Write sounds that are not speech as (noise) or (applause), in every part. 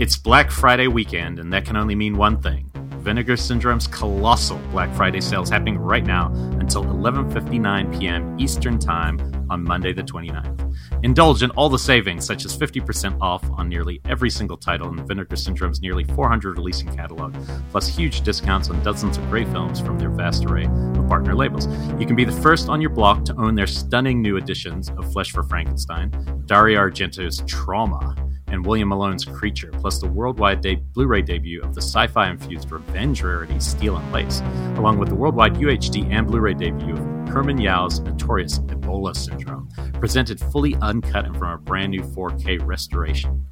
It's Black Friday weekend, and that can only mean one thing. Vinegar Syndrome's colossal Black Friday sales happening right now until 11:59 p.m. Eastern Time on Monday the 29th. Indulge in all the savings, such as 50% off on nearly every single title in Vinegar Syndrome's nearly 400 releasing catalog, plus huge discounts on dozens of great films from their vast array of partner labels. You can be the first on your block to own their stunning new editions of Flesh for Frankenstein, Dario Argento's Trauma, and William Malone's Creature, plus the worldwide de- Blu ray debut of the sci fi infused revenge rarity Steel and Lace, along with the worldwide UHD and Blu ray debut of Herman Yau's notorious Ebola Syndrome, presented fully uncut and from a brand new 4K restoration.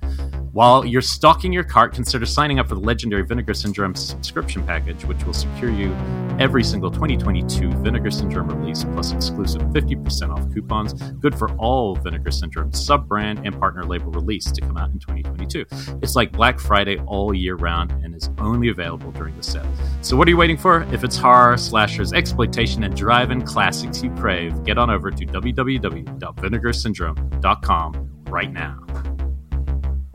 While you're stocking your cart, consider signing up for the legendary Vinegar Syndrome subscription package, which will secure you every single 2022 Vinegar Syndrome release, plus exclusive 50% off coupons, good for all Vinegar Syndrome sub brand and partner label release to come out in 2022. It's like Black Friday all year round and is only available during the sale. So, what are you waiting for? If it's horror, slashers, exploitation, and drive in classics you crave, get on over to www.vinegarsyndrome.com right now.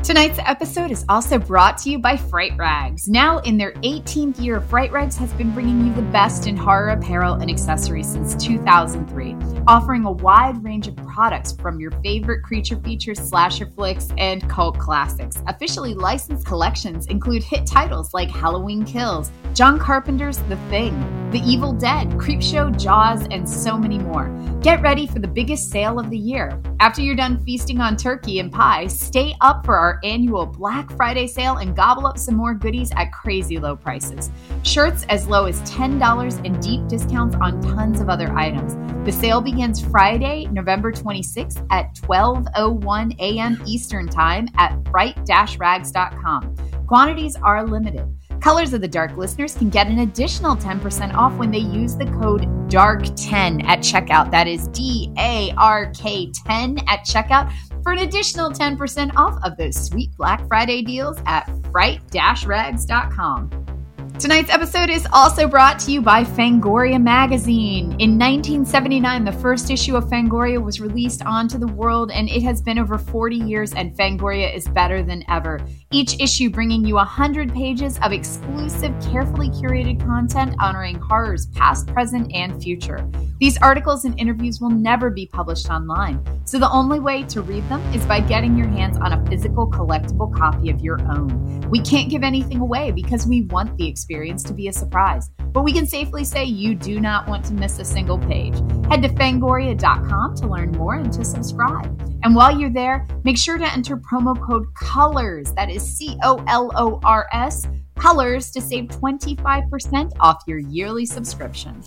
Tonight's episode is also brought to you by Fright Rags. Now in their 18th year, Fright Rags has been bringing you the best in horror apparel and accessories since 2003, offering a wide range of products from your favorite creature features, slasher flicks, and cult classics. Officially licensed collections include hit titles like Halloween Kills, John Carpenter's The Thing, The Evil Dead, Creepshow, Jaws, and so many more. Get ready for the biggest sale of the year. After you're done feasting on turkey and pie, stay up for our annual Black Friday sale and gobble up some more goodies at crazy low prices. Shirts as low as $10 and deep discounts on tons of other items. The sale begins Friday, November 26th at 12:01 a.m. Eastern Time at fright-rags.com. Quantities are limited. Colors of the Dark listeners can get an additional 10% off when they use the code DARK10 at checkout. That is D A R K 10 at checkout for an additional 10% off of those sweet Black Friday deals at fright-rags.com. Tonight's episode is also brought to you by Fangoria Magazine. In 1979, the first issue of Fangoria was released onto the world, and it has been over 40 years, and Fangoria is better than ever. Each issue bringing you 100 pages of exclusive, carefully curated content honoring horrors past, present, and future. These articles and interviews will never be published online, so the only way to read them is by getting your hands on a physical, collectible copy of your own. We can't give anything away because we want the experience to be a surprise, but we can safely say you do not want to miss a single page. Head to fangoria.com to learn more and to subscribe. And while you're there, make sure to enter promo code COLORS, that is C O L O R S, COLORS, to save 25% off your yearly subscription.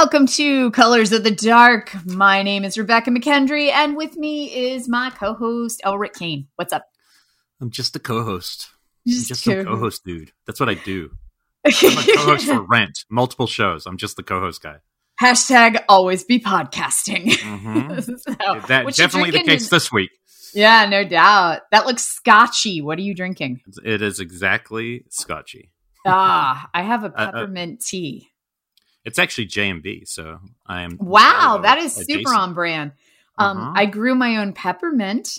Welcome to Colors of the Dark. My name is Rebecca McKendry, and with me is my co-host Elric Kane. What's up? I'm just a co host. I'm Just just some co- co host dude. That's what I do. I'm a co host for (laughs) Rent, multiple shows. I'm just the co host guy. Hashtag always be podcasting. Mhm. (laughs) So, That definitely the case this week. Yeah, no doubt. That looks scotchy. What are you drinking? It is exactly scotchy. Ah, I have a (laughs) Uh, uh, peppermint tea. It's actually J and B, so I am. Wow, that is super on brand. Um, Uh-huh. I grew my own peppermint.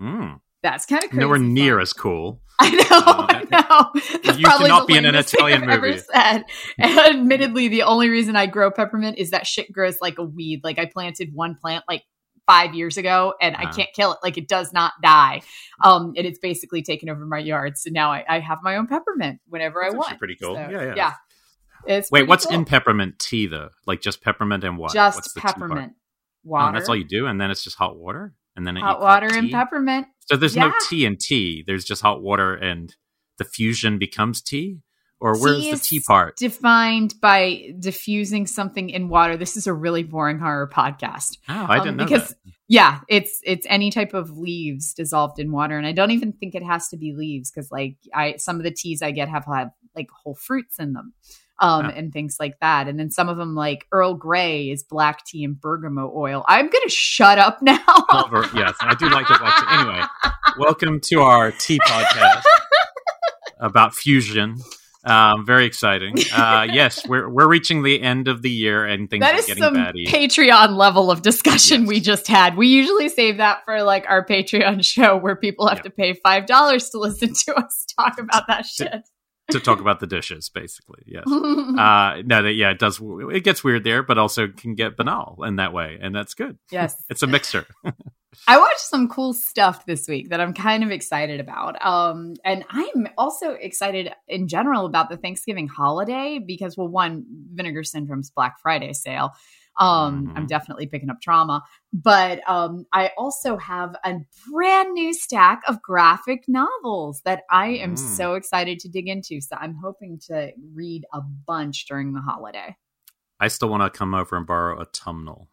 Mm. That's kind of crazy. Nowhere near fun. as cool. (laughs) I know, I know. That's You probably cannot the be in an Italian I've ever movie. said. (laughs) And admittedly, the only reason I grow peppermint is that shit grows like a weed. Like I planted one plant like five years ago, and I Ah. can't kill it. Like it does not die. Um, and it's basically taken over my yard. So now I, I have my own peppermint whenever That's I want. pretty cool. So, Yeah, yeah. It's Wait, what's cool. in peppermint tea though? Like just peppermint and what? Just What's the tea part? peppermint Oh, water. that's all you do, and then it's just hot water, and then hot water and peppermint. So there's no Yeah. tea and tea. There's just hot water, and the fusion becomes tea. Or where's Tea the tea part? Defined by diffusing something in water. This is a really boring horror podcast. Oh, I didn't Um, know because that. yeah, it's it's any type of leaves dissolved in water, and I don't even think it has to be leaves because like I some of the teas I get have had like whole fruits in them. Um, yeah. and things like that. And then some of them, like Earl Grey, is black tea and bergamot oil. I'm going to shut up (laughs) now. Yes, I do like the black tea. Anyway, welcome to our tea podcast (laughs) about fusion. Um, very exciting. Uh, yes, we're we're reaching the end of the year and things that are is getting some batty. Patreon level of discussion yes. we just had. We usually save that for like our Patreon (laughs) show where people have to pay five dollars to listen to us talk about that shit. To, talk about the dishes, basically. Yes. (laughs) uh, no, that yeah, it does. It gets weird there, but also can get banal in that way, and that's good. Yes, (laughs) it's a mixer. (laughs) I watched some cool stuff this week that I'm kind of excited about. Um, and I'm also excited in general about the Thanksgiving holiday because, well, one, Vinegar Syndrome's Black Friday sale. Um, mm-hmm. I'm definitely picking up trauma, but um, I also have a brand new stack of graphic novels that I am mm. so excited to dig into. So I'm hoping to read a bunch during the holiday. I still want to come over and borrow Autumnal.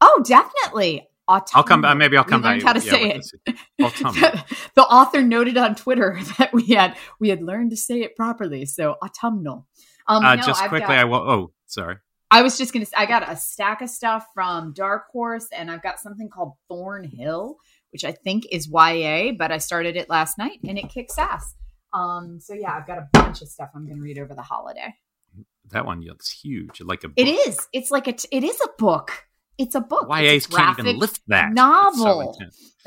Oh, definitely. Autumnal. I'll come. Maybe I'll come. We learned how to yeah, say it. (laughs) the, the author noted on Twitter (laughs) that we had we had learned to say it properly. So autumnal. Um, uh, no, just I've quickly, got, I will. Oh, sorry. I was just gonna. I got a stack of stuff from Dark Horse, and I've got something called Thornhill, which I think is YA, but I started it last night and it kicks ass. Um, so yeah, I've got a bunch of stuff I'm gonna read over the holiday. That one looks huge, like a. Book. It is. It's like a. T- it is a book. It's a book. YAs can't even lift that novel. (laughs)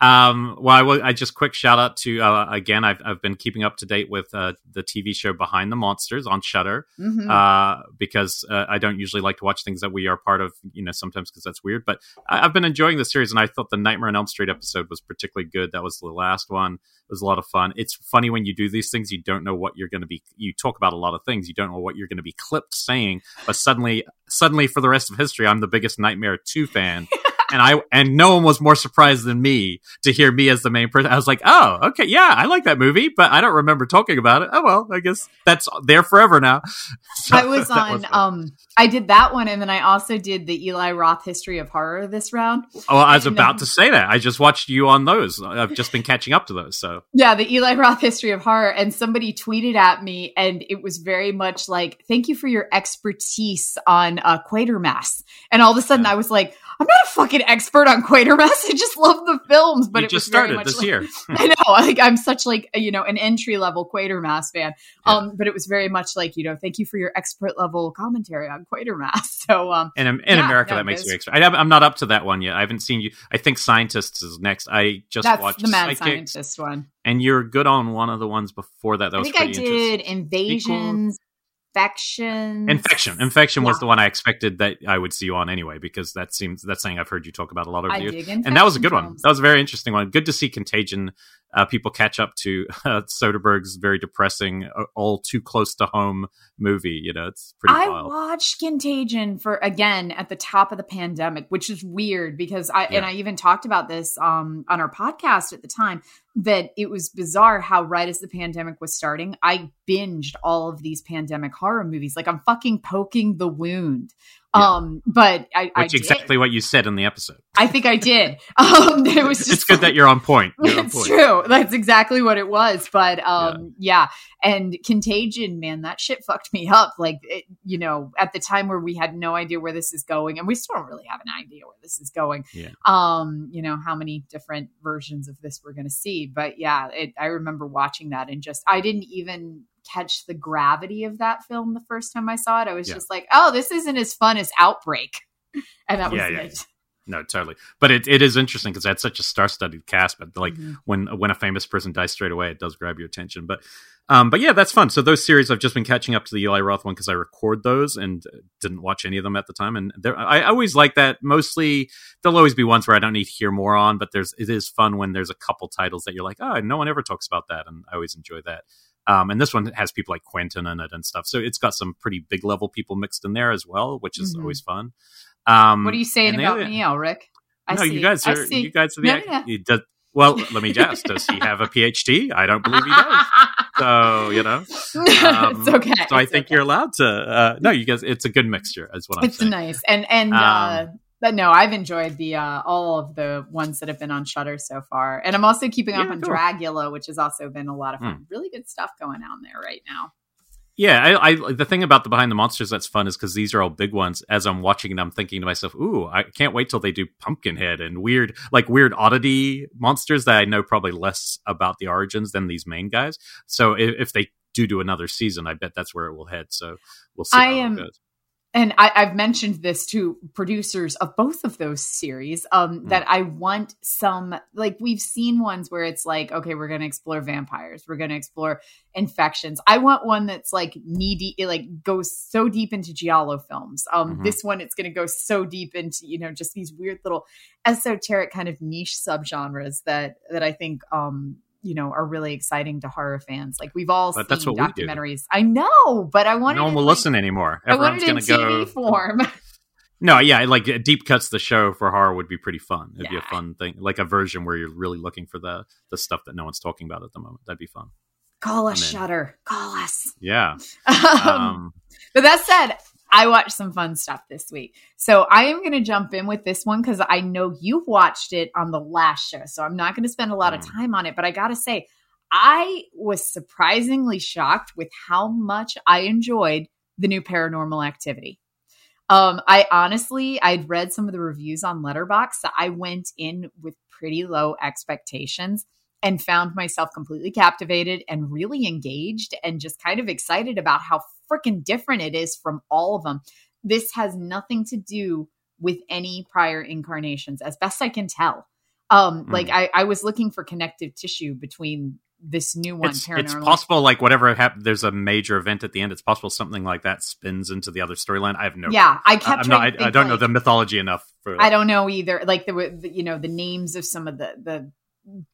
Um, well, I, will, I just quick shout out to uh, again. I've I've been keeping up to date with uh, the TV show Behind the Monsters on Shudder mm-hmm. uh, because uh, I don't usually like to watch things that we are part of. You know, sometimes because that's weird. But I, have been enjoying the series, and I thought the Nightmare on Elm Street episode was particularly good. That was the last one. It was a lot of fun. It's funny when you do these things, you don't know what you're going to be. You talk about a lot of things, you don't know what you're going to be clipped saying, but suddenly, suddenly for the rest of history, I'm the biggest Nightmare Two fan. (laughs) and I and no one was more surprised than me to hear me as the main person. I was like, oh, okay, yeah, I like that movie, but I don't remember talking about it. Oh well, I guess that's there forever now. So, (laughs) I was (laughs) on. Was um, I did that one, and then I also did the Eli Roth History of Horror this round. Oh, I was and, about um, to say that. I just watched you on those. I've just been catching up to those. So yeah, the Eli Roth History of Horror, and somebody tweeted at me, and it was very much like, "Thank you for your expertise on uh, Quatermass." And all of a sudden, yeah. I was like. I'm not a fucking expert on Quatermass. I just love the films, but you it just started this like, year. (laughs) I know, like I'm such like you know an entry level Quatermass fan. Yeah. Um, but it was very much like you know, thank you for your expert level commentary on Quatermass. (laughs) So um, in, in yeah, America, that makes you expert. I am not up to that one yet. I haven't seen you. I think Scientists is next. I just That's watched the Mad Psychics, Scientist one, and you're good on one of the ones before that. That I was think I did Invasions infection. Infection. Infection yeah. was the one I expected that I would see you on anyway, because that seems that's something I've heard you talk about a lot over the years. And that was a good films. one. That was a very interesting one. Good to see Contagion. Uh, people catch up to (laughs) uh, Soderbergh's very depressing, uh, all too close to home movie. You know, it's pretty. I wild. watched Contagion for again at the top of the pandemic, which is weird because I yeah. and I even talked about this um, on our podcast at the time that it was bizarre how right as the pandemic was starting, I binged all of these pandemic horror movies. Like I'm fucking poking the wound. Yeah. Um, but I, which I exactly what you said in the episode. I think I did. (laughs) Um, it was just it's good that you're on point. (laughs) You're it's on point. true. That's exactly what it was. But um, yeah. yeah. and Contagion, man, that shit fucked me up. Like, it, you know, at the time where we had no idea where this is going, and we still don't really have an idea where this is going. Yeah. Um, you know, how many different versions of this we're going to see. But yeah, it, I remember watching that and just I didn't even catch the gravity of that film the first time I saw it. I was yeah. just like, oh, this isn't as fun as Outbreak. (laughs) And that was yeah, yeah, it. No, totally. But it, it is interesting because that's such a star-studded cast. But like mm-hmm. when when a famous person dies straight away, it does grab your attention. But um, but yeah, that's fun. So those series, I've just been catching up to the Eli Roth one because I record those and didn't watch any of them at the time. And I always like that. Mostly, there'll always be ones where I don't need to hear more on, but there's it is fun when there's a couple titles that you're like, oh, no one ever talks about that, and I always enjoy that. Um, and this one has people like Quentin in it and stuff. So it's got some pretty big level people mixed in there as well, which is mm-hmm. always fun. Um, what are you saying about me, Elric? I no, see. you guys are you guys are the no, no, no. Does, well, let me guess. Does he have a PhD? I don't believe he does. So you know, (laughs) um, it's okay. So I it's think okay. you're allowed to. Uh, no, you guys. It's a good mixture, is what I'm it's saying. nice, and and uh, um, uh, but no, I've enjoyed the uh, all of the ones that have been on Shudder so far, and I'm also keeping yeah, up on cool. Dragula, which has also been a lot of fun. Mm. Really good stuff going on there right now. Yeah, I, I the thing about the behind the monsters that's fun is because these are all big ones. As I'm watching it, I'm thinking to myself, "Ooh, I can't wait till they do Pumpkinhead and weird, like weird oddity monsters that I know probably less about the origins than these main guys." So if, if they do do another season, I bet that's where it will head. So we'll see. I am and I, have mentioned this to producers of both of those series um, mm. that I want some like we've seen ones where it's like okay we're going to explore vampires we're going to explore infections I want one that's like needy it like goes so deep into giallo films um, mm-hmm. this one it's going to go so deep into you know just these weird little esoteric kind of niche subgenres that that I think um, you know are really exciting to horror fans. Like we've all but seen documentaries. I know, but I want no one will like, listen anymore. Everyone's going to go form. (laughs) No, yeah, like deep cuts the show for horror would be pretty fun. It'd yeah. be a fun thing, like a version where you're really looking for the the stuff that no one's talking about at the moment. That'd be fun. Call us, Shudder. Call us. Yeah. (laughs) um, um, but that said, I watched some fun stuff this week. So I am going to jump in with this one because I know you watched it on the last show. So I'm not going to spend a lot of mm. time on it. But I got to say, I was surprisingly shocked with how much I enjoyed the new paranormal activity. Um, I honestly, I'd read some of the reviews on Letterboxd. So I went in with pretty low expectations and found myself completely captivated and really engaged and just kind of excited about how freaking different it is from all of them. This has nothing to do with any prior incarnations, as best I can tell. Um, mm. like I, I was looking for connective tissue between this new one. It's, it's possible, like whatever happened, there's a major event at the end. It's possible something like that spins into the other storyline. I have no. Yeah, I kept. I'm not, I, I, don't like, know the mythology enough for. I don't know either. Like the, the you know the names of some of the the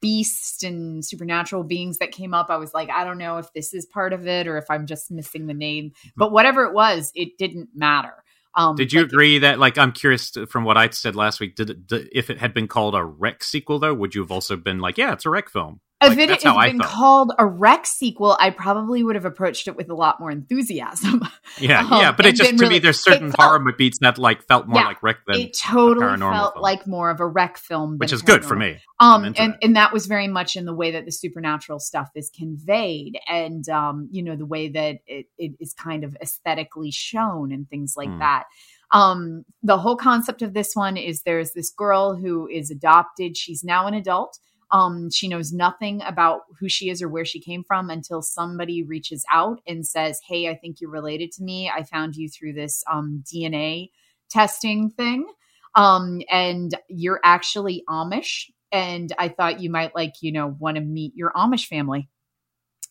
beasts and supernatural beings that came up. I was like, I don't know if this is part of it or if I'm just missing the name. Mm-hmm. But whatever it was, it didn't matter. Um, did you agree that, like, I'm curious to, from what I said last week, did, it, did, if it had been called a Rec sequel, though, would you have also been like, yeah, it's a Rec film? If like, it had been called a Rec sequel, I probably would have approached it with a lot more enthusiasm. Yeah, (laughs) um, yeah, but it just to really, me, there's certain felt, horror beats that like felt more yeah, like Rec than it totally felt film. like more of a Rec film, which is good for me. Um, and that. and that was very much in the way that the supernatural stuff is conveyed, and um, you know, the way that it, it is kind of aesthetically shown and things like mm. that. Um, the whole concept of this one is there's this girl who is adopted. She's now an adult. Um, she knows nothing about who she is or where she came from until somebody reaches out and says, Hey, I think you're related to me. I found you through this um, DNA testing thing. Um, and you're actually Amish. And I thought you might like, you know, want to meet your Amish family.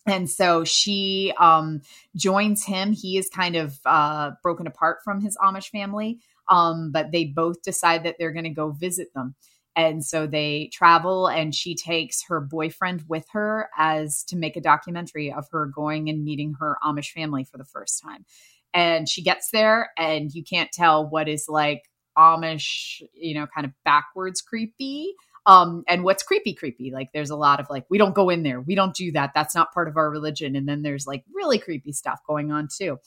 And so she um, joins him. He is kind of uh, broken apart from his Amish family, um, but they both decide that they're going to go visit them. And so they travel and she takes her boyfriend with her as to make a documentary of her going and meeting her Amish family for the first time. And she gets there and you can't tell what is like Amish, you know, kind of backwards creepy. Um, and what's creepy, creepy. Like there's a lot of like, we don't go in there. We don't do that. That's not part of our religion. And then there's like really creepy stuff going on too.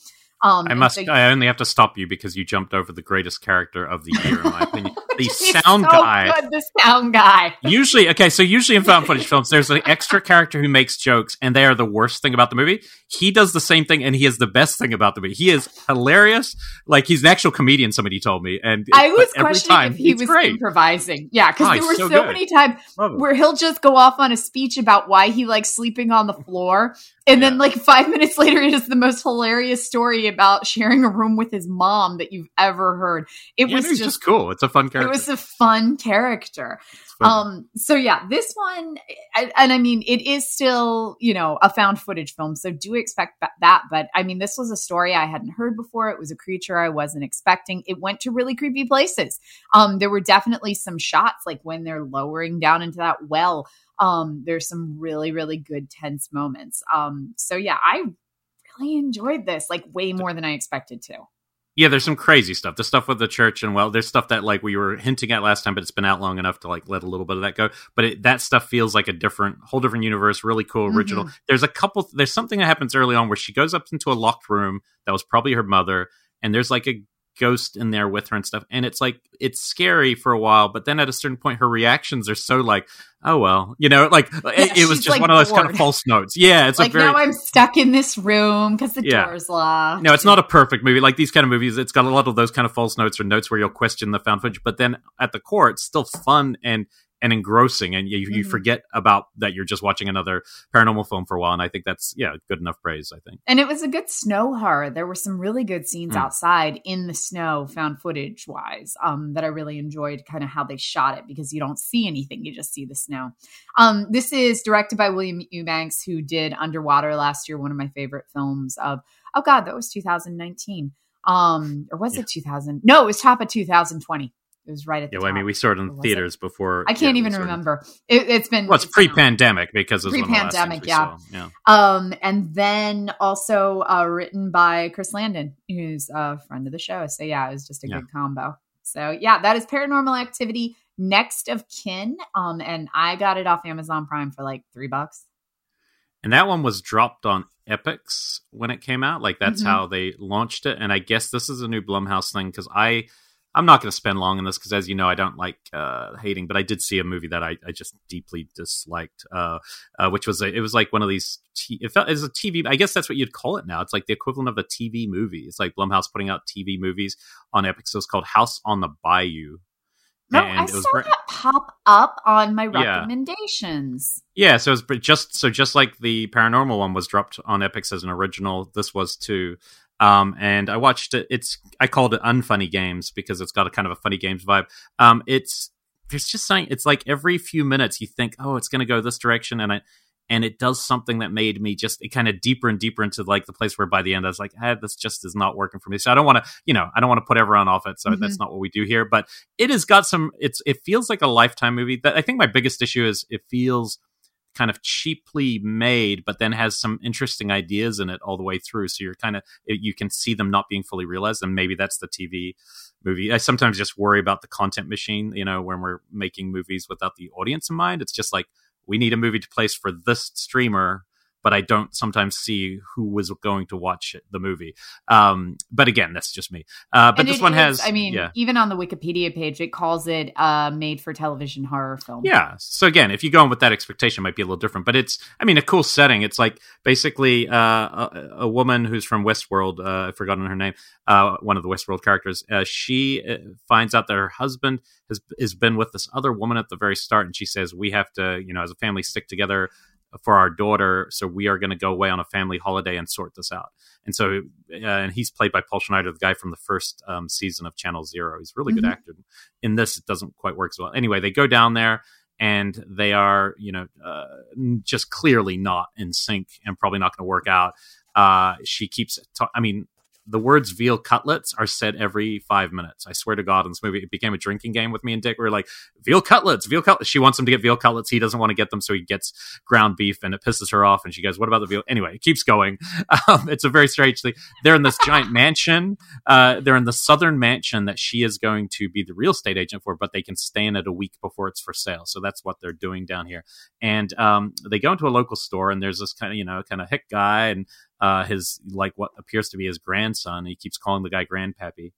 Um, I must. So, I only have to stop you because you jumped over the greatest character of the year, in my opinion. (laughs) The sound so guy. Good, the sound guy. Usually, okay. So usually in found (laughs) footage films, there's an extra character who makes jokes, and they are the worst thing about the movie. He does the same thing, and he is the best thing about the movie. He is hilarious. Like he's an actual comedian. Somebody told me, and I was questioning time, if he was great. improvising. Yeah, because oh, there were so, so many times where he'll just go off on a speech about why he likes sleeping on the floor, and yeah. then like five (laughs) minutes later, it is the most hilarious story about sharing a room with his mom that you've ever heard. It yeah, was just, just, cool. It's a fun character. It was a fun character. Um, so yeah, this one, and, and I mean, it is still, you know, a found footage film. So do expect that. But I mean, this was a story I hadn't heard before. It was a creature I wasn't expecting. It went to really creepy places. Um, there were definitely some shots like when they're lowering down into that well um, there's some really, really good tense moments. Um, so yeah, I really enjoyed this, like way more than I expected to. Yeah, there's some crazy stuff. The stuff with the church and well, there's stuff that like we were hinting at last time, but it's been out long enough to like let a little bit of that go. But it, that stuff feels like a different, whole different universe. Really cool, original. Mm-hmm. There's a couple. There's something that happens early on where she goes up into a locked room that was probably her mother, and there's like a ghost in there with her and stuff. And it's like it's scary for a while, but then at a certain point, her reactions are so like, oh well, you know, like yeah, it, it, was just like one of those kind of false notes. Yeah, it's like very, now I'm stuck in this room because the yeah. door's locked. No, it's not a perfect movie. Like these kind of movies, it's got a lot of those kind of false notes or notes where you'll question the found footage, but then at the core, it's still fun and and engrossing and you, you mm-hmm. forget about that you're just watching another paranormal film for a while and i think that's yeah good enough praise i think and it was a good snow horror there were some really good scenes mm. outside in the snow found footage wise um, that i really enjoyed kind of how they shot it because you don't see anything you just see the snow um, this is directed by william eubanks who did underwater last year one of my favorite films of oh god that was 2019 um, or was yeah. it 2000 no it was top of 2020 it was right at the yeah. Well, I mean, we saw it in theaters it? before. I can't yeah, even remember. It, has been well, it's, pre-pandemic because it's pre-pandemic. Yeah. yeah. Um, and then also uh, written by Chris Landon, who's a friend of the show. So yeah, it was just a yeah. good combo. So yeah, that is Paranormal Activity, Next of Kin. Um, and I got it off Amazon Prime for like three bucks. And that one was dropped on Epix when it came out. Like that's mm-hmm. how they launched it. And I guess this is a new Blumhouse thing because I I'm not going to spend long on this because, as you know, I don't like uh, hating. But I did see a movie that I, I just deeply disliked, uh, uh, which was a, it was like one of these. T- it felt as a TV. I guess that's what you'd call it now. It's like the equivalent of a TV movie. It's like Blumhouse putting out TV movies on Epix. So it's called House on the Bayou. No, and I saw that pop up on my recommendations. Yeah. yeah, so it's just so just like the paranormal one was dropped on Epix as an original, this was too. Um, and I watched it. It's I called it unfunny games because it's got a kind of a funny games vibe. Um, it's there's just saying it's like every few minutes you think, oh, it's going to go this direction, and it and it does something that made me just it kind of deeper and deeper into like the place where by the end I was like, ah, this just is not working for me. So I don't want to, you know, I don't want to put everyone off it. So mm-hmm. that's not what we do here. But it has got some. It's it feels like a lifetime movie. That I think my biggest issue is it feels kind of cheaply made, but then has some interesting ideas in it all the way through. So you're kind of you can see them not being fully realized, and maybe that's the TV movie. I sometimes just worry about the content machine. You know, when we're making movies without the audience in mind, it's just like we need a movie to place for this streamer but I don't sometimes see who was going to watch the movie. Um, but again, that's just me. Uh, but and this one is, has, I mean, yeah. even on the Wikipedia page, it calls it a made for television horror film. Yeah. So again, if you go in with that expectation, it might be a little different. But it's, I mean, a cool setting. It's like basically uh, a, a, woman who's from Westworld. Uh, I've forgotten her name. Uh, one of the Westworld characters. Uh, she uh, finds out that her husband has has been with this other woman at the very start, and she says, "We have to, you know, as a family, stick together." For our daughter. So we are going to go away on a family holiday and sort this out. And so, uh, and he's played by Paul Schneider, the guy from the first um, season of Channel Zero. He's a really mm-hmm. good actor. In this, it doesn't quite work as well. Anyway, they go down there and they are, you know, uh, just clearly not in sync and probably not going to work out. Uh, she keeps, ta- I mean, the words veal cutlets are said every five minutes. I swear to God, in this movie, it became a drinking game with me and Dick. We are like, veal cutlets, veal cutlets. She wants him to get veal cutlets. He doesn't want to get them, so he gets ground beef, and it pisses her off. And she goes, "What about the veal?" Anyway, it keeps going. (laughs) Um, it's a very strange thing. They're in this giant mansion. Uh, they're in the southern mansion that she is going to be the real estate agent for, but they can stay in it a week before it's for sale. So that's what they're doing down here. And um, they go into a local store, and there's this kind of you know kind of hick guy, and uh, his like what appears to be his grandson. He keeps calling the guy grandpappy,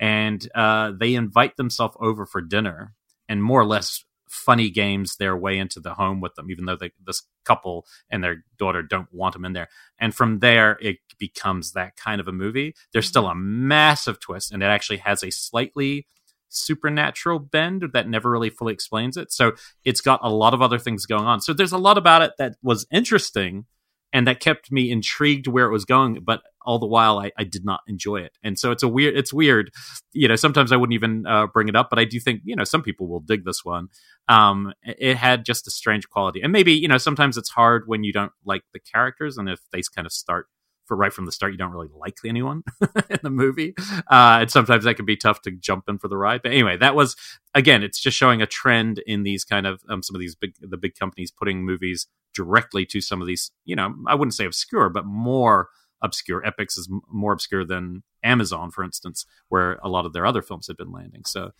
and uh, they invite themselves over for dinner and more or less funny games their way into the home with them, even though they, this couple and their daughter don't want them in there. And from there, it becomes that kind of a movie. There's still a massive twist, and it actually has a slightly supernatural bend that never really fully explains it. So it's got a lot of other things going on. So there's a lot about it that was interesting and that kept me intrigued where it was going but all the while I, I, did not enjoy it. And so it's a weird it's weird you know sometimes i wouldn't even uh, bring it up but i do think you know some people will dig this one. Um it had just a strange quality. And maybe you know sometimes it's hard when you don't like the characters and if they kind of start for right from the start you don't really like anyone (laughs) in the movie. Uh, and sometimes that can be tough to jump in for the ride. But anyway that was again it's just showing a trend in these kind of um, some of these big the big companies putting movies directly to some of these you know i wouldn't say obscure but more obscure. Epix is more obscure than amazon for instance where a lot of their other films had been landing. So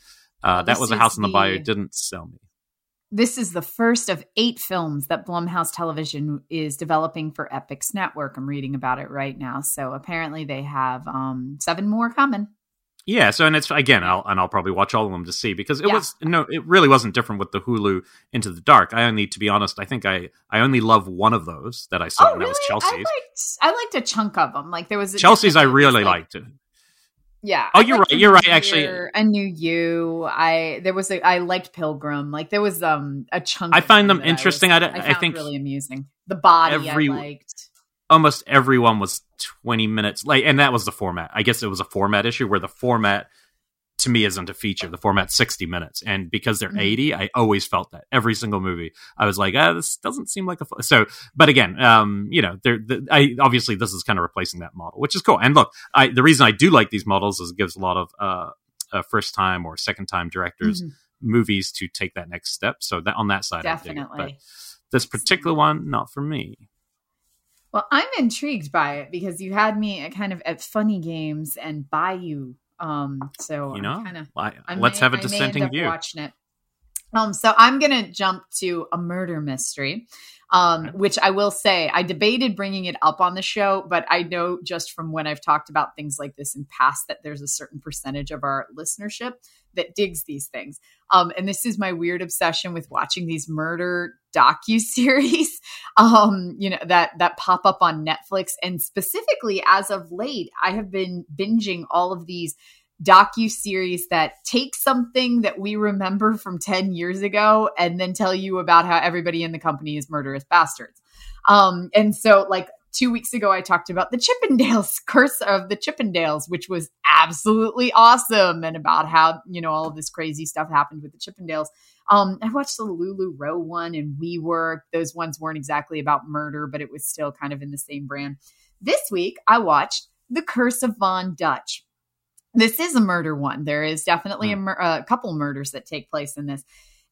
uh, that was a house in the, the bayou didn't sell me this is the first of eight films that Blumhouse Television is developing for Epix Network. I'm reading about it right now. So apparently they have um, seven more coming. Yeah, so and it's again, I'll and I'll probably watch all of them to see because it Yeah. was no, it really wasn't different with the Hulu Into the Dark. I only, to be honest, I think I I only love one of those that I saw, Oh, and really? that was I Chelsea's. liked I liked a chunk of them. Like there was a Chelsea's, I really like, liked it. Yeah. Oh, you're right, you're right, actually. Year, a new you. I there was a I liked Pilgrim. Like there was um a chunk. I of find them that I interesting. was- I I, I found think really amusing. The body every- I liked. Almost everyone was twenty minutes, like, and that was the format. I guess it was a format issue where the format to me isn't a feature. The format's sixty minutes, and because they're Mhm. eighty, I always felt that every single movie. I was like, ah, this doesn't seem like a so. But again, um, you know, they're the, I obviously this is kind of replacing that model, which is cool. And look, I the reason I do like these models is it gives a lot of uh, uh first time or second time directors Mhm. movies to take that next step. So that on that side, I dig it. Definitely. But this particular one, not for me. Well, I'm intrigued by it because you had me at kind of at funny games and Bayou. Um, so You know, kind of I, I let's may- have a I may end dissenting view. Watching it. Um, so I'm gonna jump to a murder mystery, um, which I will say I debated bringing it up on the show, but I know just from when I've talked about things like this in past that there's a certain percentage of our listenership that digs these things. Um, and this is my weird obsession with watching these murder docu series, (laughs) um, you know that that pop up on Netflix, and specifically as of late, I have been binging all of these docu series that take something that we remember from 10 years ago and then tell you about how everybody in the company is murderous bastards. Um, and so like two weeks ago, I talked about the Chippendales (laughs) curse of the Chippendales, which was absolutely awesome and about how, you know, all of this crazy stuff happened with the Chippendales. Um, I watched the LuLaRoe one and We Were. Those ones weren't exactly about murder, but it was still kind of in the same brand. This week, I watched The Curse of Von Dutch this is a murder one. There is definitely a, mur- a couple murders that take place in this.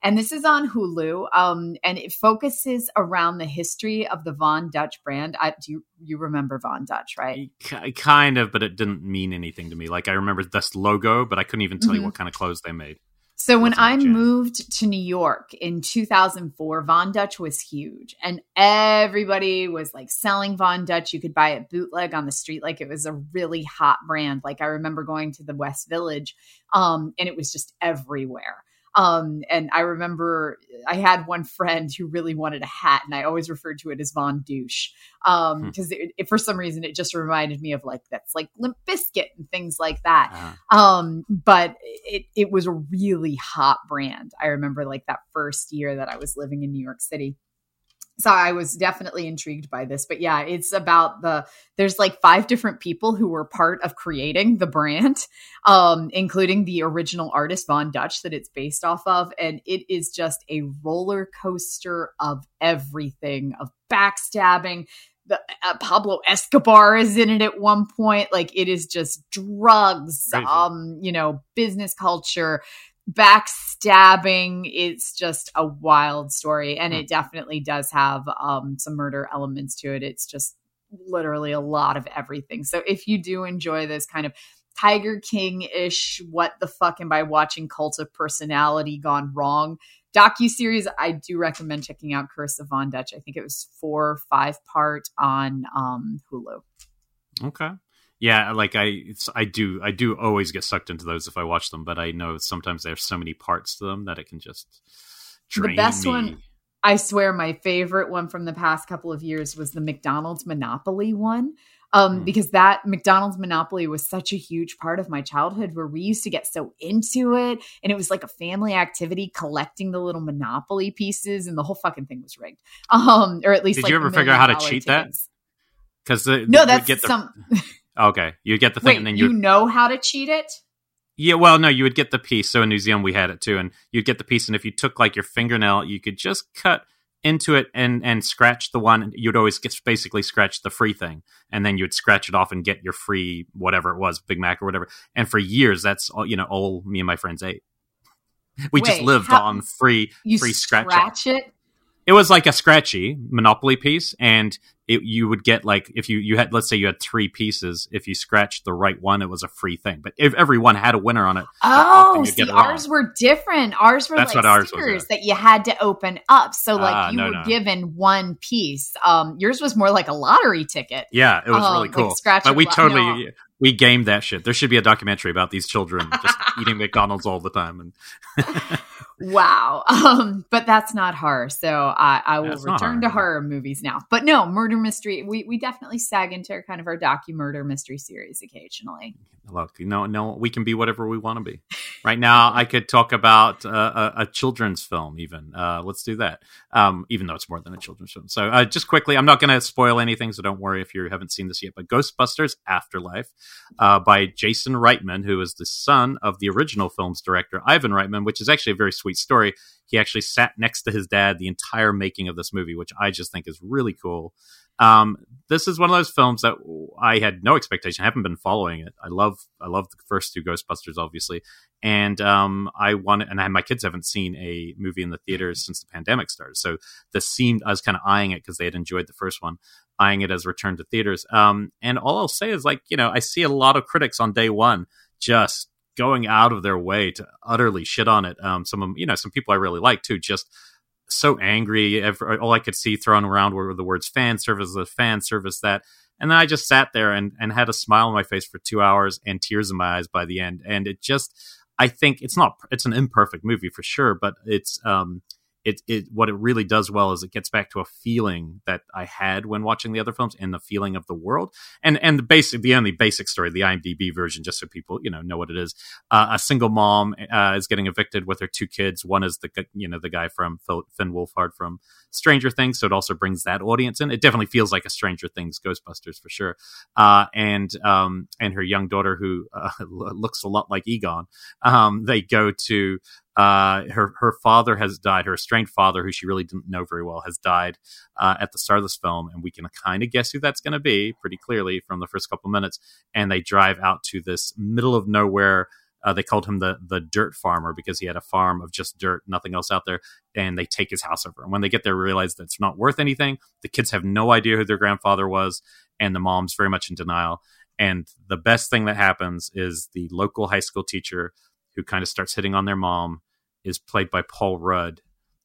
And this is on Hulu, um, and it focuses around the history of the Von Dutch brand. I, do you, you remember Von Dutch, right? K- kind of, but it didn't mean anything to me. Like I remember this logo, but I couldn't even tell you Mhm. what kind of clothes they made. So when I jam. moved to New York in 2004, Von Dutch was huge, and everybody was like selling Von Dutch. You could buy it bootleg on the street, like it was a really hot brand. Like I remember going to the West Village, um, and it was just everywhere. Um, and I remember I had one friend who really wanted a hat, and I always referred to it as Von Douche um Hmm. because it, it, for some reason it just reminded me of like that's like Limp Bizkit and things like that. Uh, Um, but it it was a really hot brand. I remember like that first year that I was living in New York City. So I was definitely intrigued by this. But yeah, it's about the there's like five different people who were part of creating the brand, um, including the original artist Von Dutch that it's based off of. And it is just a roller coaster of everything, of backstabbing. The, uh, Pablo Escobar is in it at one point. Like it is just drugs, Crazy. um, you know, business culture, backstabbing. It's just a wild story, and Hmm. it definitely does have um, some murder elements to it. It's just literally a lot of everything. So if you do enjoy this kind of Tiger King ish, what the fuck am I watching? Cult of Personality gone wrong docu series. I do recommend checking out Curse of Von Dutch. I think it was four or five part on um, Hulu. okay. Yeah, like I, it's, I do, I do always get sucked into those if I watch them, but I know sometimes there's so many parts to them that it can just drain the best me. one- I swear my favorite one from the past couple of years was the McDonald's Monopoly one. Um, Hmm. because that McDonald's Monopoly was such a huge part of my childhood where we used to get so into it and it was like a family activity collecting the little Monopoly pieces and the whole fucking thing was rigged. (laughs) Um, or at least Did like you ever figure out how to cheat that? Because No, that's get the, some. (laughs) okay. You get the thing, Wait, and then you you, know how to cheat it? yeah. Well, no, you would get the piece. So in New Zealand, we had it too, and you'd get the piece, and if you took like your fingernail, you could just cut into it and and scratch the one. You'd always get basically scratch the free thing, and then you'd scratch it off and get your free whatever it was, Big Mac or whatever. And for years, that's all you know. All me and my friends ate. We just lived on free You free scratch, scratch. it. It was like a scratchy Monopoly piece, and it, you would get like if you you had let's say you had three pieces, if you scratched the right one, it was a free thing. But if everyone had a winner on it, oh, see, ours were different. Ours were That's like what ours stickers that you had to open up. So like Ah, you no, were no. given one piece. Um, yours was more like a lottery ticket. Yeah, it was Um, really like cool. scratch but we totally no. we gamed that shit. There should be a documentary about these children just (laughs) eating McDonald's all the time. And (laughs) Wow. (laughs) Um, but that's not horror. So I, I will That's return to horror. horror movies now. But no, murder mystery. We we definitely sag into kind of our docu murder mystery series occasionally. look, no, no, we can be whatever we want to be. Right now, (laughs) I could talk about uh, a, a children's film. Even uh, let's do that. Um, even though it's more than a children's film. So uh, just quickly, I'm not going to spoil anything, so don't worry if you haven't seen this yet. But Ghostbusters Afterlife uh, by Jason Reitman, who is the son of the original film's director Ivan Reitman, which is actually a very sweet story. He actually sat next to his dad the entire making of this movie, which I just think is really cool. Um, this is one of those films that I had no expectation. I haven't been following it. I love, I love the first two Ghostbusters, obviously, and um, I wanted, and I, my kids haven't seen a movie in the theaters since the pandemic started. So this seemed, I was kind of eyeing it because they had enjoyed the first one, eyeing it as return to theaters. Um, and all I'll say is like, you know, I see a lot of critics on day one just going out of their way to utterly shit on it. Um, some of you know, some people I really like too, just so angry. Every, all I could see thrown around were the words fan service, the fan service that. And then I just sat there and, and had a smile on my face for two hours and tears in my eyes by the end. And it just, I think it's not, it's an imperfect movie for sure, but it's, um, it, it, what it really does well is it gets back to a feeling that I had when watching the other films and the feeling of the world. And, and the basic, the only basic story, the IMDb version, just so people, you know, know what it is. Uh, a single mom, uh, is getting evicted with her two kids. One is the, you know, the guy from Phil, Finn Wolfhard from Stranger Things. So it also brings that audience in. It definitely feels like a Stranger Things Ghostbusters for sure. Uh, and, um, and her young daughter who, uh, (laughs) looks a lot like Egon. Um, they go to, uh, her her father has died. Her estranged father, who she really didn't know very well, has died uh, at the start of this film, and we can kind of guess who that's going to be pretty clearly from the first couple minutes. And they drive out to this middle of nowhere. Uh, they called him the the dirt farmer because he had a farm of just dirt, nothing else out there. And they take his house over. And when they get there, realize that it's not worth anything. The kids have no idea who their grandfather was, and the mom's very much in denial. And the best thing that happens is the local high school teacher who kind of starts hitting on their mom is played by Paul Rudd.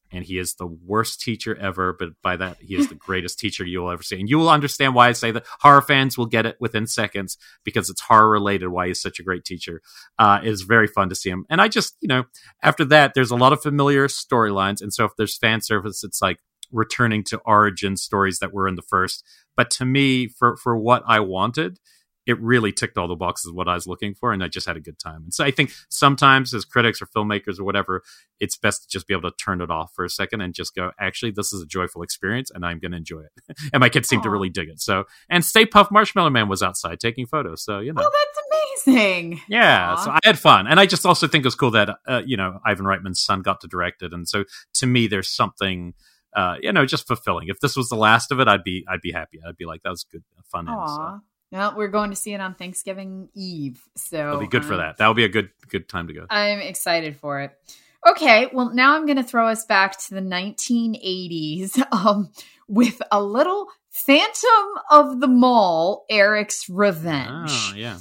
And he is the worst teacher ever, but by that, he is the (laughs) greatest teacher you'll ever see. And you will understand why I say that horror fans will get it within seconds because it's horror related why he's such a great teacher. Uh, it is very fun to see him. And I just, you know, after that, there's a lot of familiar storylines. And so if there's fan service, it's like returning to origin stories that were in the first. But to me, for, for what I wanted, it really ticked all the boxes of what I was looking for, and I just had a good time. And so I think sometimes as critics or filmmakers or whatever, it's best to just be able to turn it off for a second and just go, actually, this is a joyful experience, and I'm going to enjoy it. (laughs) and my kids seem to really dig it. So, and Stay Puft Marshmallow Man was outside taking photos, so you know. Oh, that's amazing. Yeah, Aw. so I had fun, and I just also think it was cool that uh, you know Ivan Reitman's son got to direct it, and so to me, there's something uh, you know just fulfilling. If this was the last of it, I'd be I'd be happy. I'd be like that was good, fun. End, so. Well, we're going to see it on Thanksgiving Eve, so it'll be good for um, that. That'll be a good good time to go. I'm excited for it. Okay, well, now I'm going to throw us back to the 1980s (laughs) um, with a little Phantom of the Mall, Eric's Revenge. Oh yeah,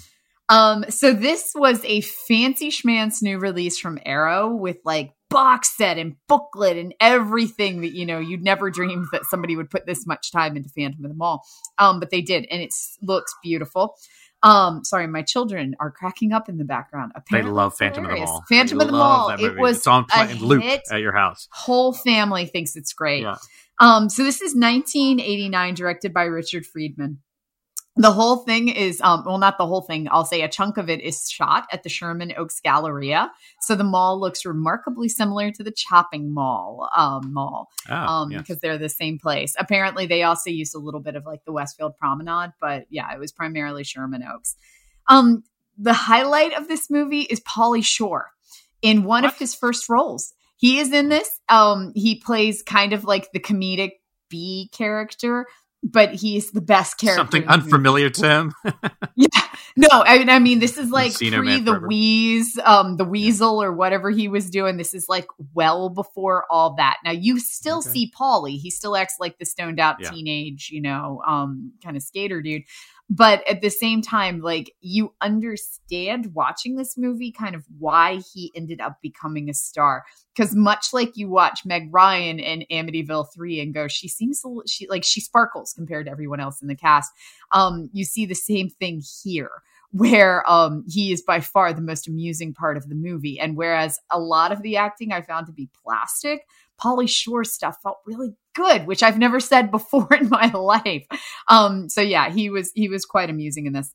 Um, so this was a fancy schmancy new release from Arrow with like box set and booklet and everything that you know you'd never dreamed that somebody would put this much time into Phantom of the Mall. Um, but they did, and it looks beautiful. Um, sorry, my children are cracking up in the background. they Apparently love it's Phantom of the. Mall. Phantom They of the Mall. It was it's on play- loop at your house. Whole family thinks it's great. Yeah. Um, so this is 1989, directed by Richard Friedman. The whole thing is, um, well, not the whole thing. I'll say a chunk of it is shot at the Sherman Oaks Galleria. So the mall looks remarkably similar to the Chopping Mall um, mall Oh, um, because they're the same place. Apparently, they also used a little bit of like the Westfield Promenade, but yeah, it was primarily Sherman Oaks. Um, the highlight of this movie is Pauly Shore in one of his first roles. He is in this. Um, he plays kind of like the comedic B character, but he's the best character. Something in the movie. unfamiliar to him. (laughs) Yeah, No, I mean, I mean, this is like pre the wheeze, um, the weasel or whatever he was doing. This is like well before all that. Now you still okay. see Pauly; he still acts like the stoned out yeah. teenage, you know, um, kind of skater dude but at the same time like you understand watching this movie kind of why he ended up becoming a star because much like you watch meg ryan in amityville 3 and go she seems she like she sparkles compared to everyone else in the cast um you see the same thing here where um, he is by far the most amusing part of the movie. And whereas a lot of the acting I found to be plastic, Pauly Shore stuff felt really good, which I've never said (laughs) before in my life. Um, so yeah, he was he was quite amusing in this.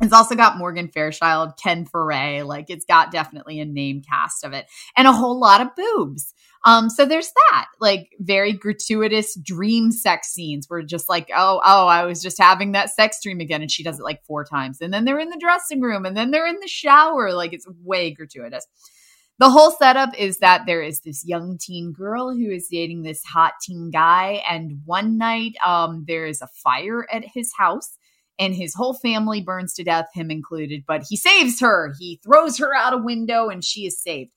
It's also got Morgan Fairchild, Ken Foree, like it's got definitely a name cast of it, and a whole lot of boobs. Um, so there's that, like very gratuitous dream sex scenes where just like, oh, oh, I was just having that sex dream again, and she does it like four times, and then they're in the dressing room, and then they're in the shower, like it's way gratuitous the whole setup is that there is this young teen girl who is dating this hot teen guy and one night um, there is a fire at his house and his whole family burns to death him included but he saves her. He throws her out a window and she is saved.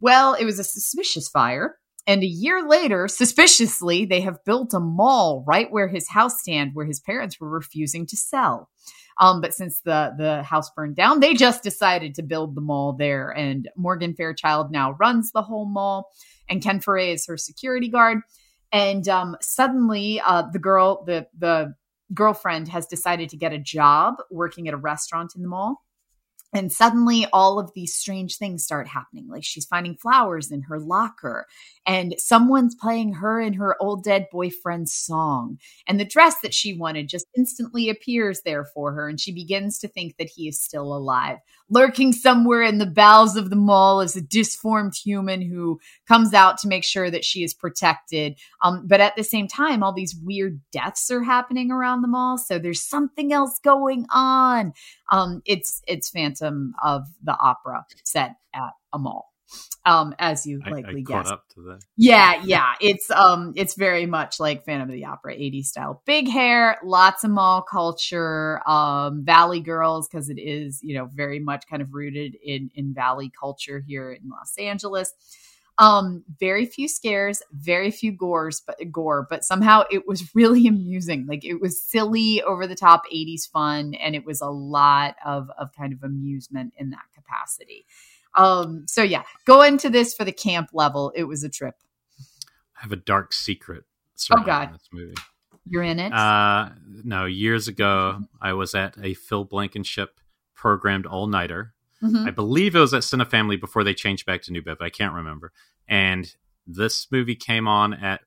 Well it was a suspicious fire and a year later suspiciously they have built a mall right where his house stand where his parents were refusing to sell um, but since the the house burned down, they just decided to build the mall there. And Morgan Fairchild now runs the whole mall, and Ken Foree is her security guard. And um, suddenly, uh, the girl, the the girlfriend, has decided to get a job working at a restaurant in the mall. And suddenly, all of these strange things start happening. Like she's finding flowers in her locker, and someone's playing her and her old dead boyfriend's song. And the dress that she wanted just instantly appears there for her, and she begins to think that he is still alive. Lurking somewhere in the bowels of the mall is a disformed human who comes out to make sure that she is protected. Um, but at the same time, all these weird deaths are happening around the mall, so there's something else going on. Um, it's it's Phantom of the Opera set at a mall um, as you likely I, I guessed. Up to that. Yeah, yeah, it's um, it's very much like Phantom of the Opera, 80s style. Big hair, lots of mall culture, um, Valley Girls because it is you know very much kind of rooted in in Valley culture here in Los Angeles. Um, very few scares, very few gores, but gore, but somehow it was (laughs) really amusing. Like it was silly, over the top 80s fun, and it was a lot of of kind of amusement in that capacity. Um, so yeah, go into this for the camp level. It was a trip. I have a dark secret. Oh God, this movie. You're in it. Uh, no, years ago I was at a Phil Blankenship programmed all nighter. Mm-hmm. I believe it was at Cinefamily before they changed back to New Bev. I can't remember. And this movie came on at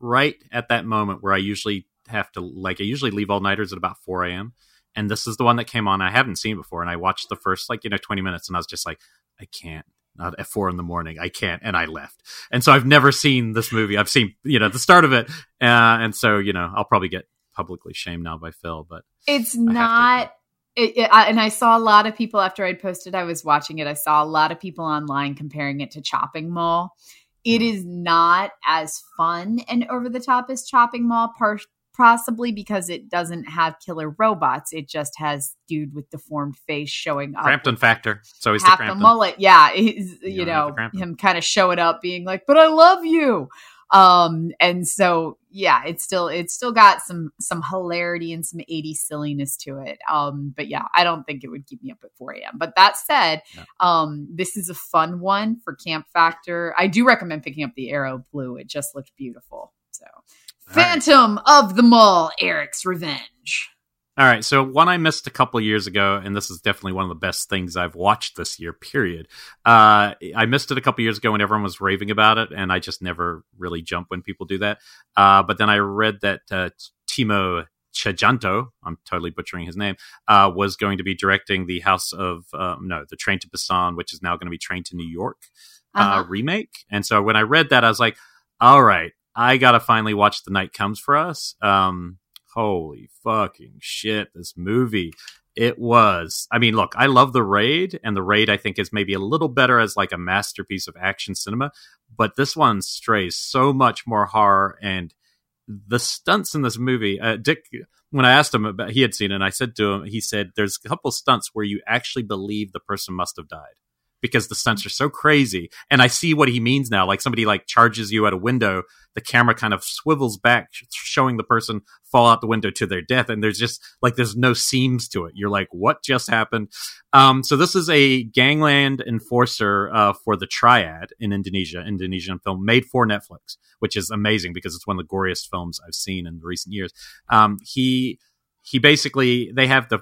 right at that moment where I usually have to like I usually leave all nighters at about 4 a.m. And this is the one that came on. I haven't seen before, and I watched the first like you know 20 minutes, and I was just like, I can't. Not at four in the morning. I can't, and I left. And so I've never seen this movie. I've seen you know the start of it, uh, and so you know I'll probably get publicly shamed now by Phil. But it's not. It, it, I, and I saw a lot of people after I'd posted, I was watching it. I saw a lot of people online comparing it to Chopping Mall. It hmm. not as fun and over the top as Chopping Mall, par- possibly because it doesn't have killer robots. It just has dude with deformed face showing up. Crampton factor. So he's half the, the mullet. Yeah, he's, you, you know, him kind of showing up, being like, "But I love you." Um, and so yeah, it's still it's still got some some hilarity and some 80 silliness to it. Um, but yeah, I don't think it would keep me up at 4 a.m. But that said, yeah. um, this is a fun one for camp factor. I do recommend picking up the Arrow Blue. It just looked beautiful. So Phantom right. of the Mall, Eric's Revenge. All right, so one I missed a couple years ago, and this is definitely one of the best things I've watched this year. Period. Uh, I missed it a couple years ago when everyone was raving about it, and I just never really jump when people do that. Uh, but then I read that uh, Timo Tjahjanto, I'm totally butchering his name, uh, was going to be directing the House of um, no, the Train to Busan, which is now going to be Train to New York uh, uh-huh. remake. And so when I read that, I was like, all right, I gotta finally watch The Night Comes for Us. Um, holy fucking shit, this movie. It was. I mean, look, I love The Raid, and The Raid I think is maybe a little better as like a masterpiece of action cinema, but this one strays so much more horror and the stunts in this movie. Uh, Dick when I asked him about he had seen it, and I said to him, he said, "There's a couple stunts where you actually believe the person must have died." Because the stunts are so crazy. And I see what he means now. Like somebody like charges you at a window, the camera kind of swivels back, showing the person fall out the window to their death. And there's just like there's no seams to it. You're like, what just happened? Um, so this is a gangland enforcer uh, for the Triad in Indonesia, Indonesian film made for Netflix, which is amazing because it's one of the goriest films I've seen in recent years. Um, he he basically they have the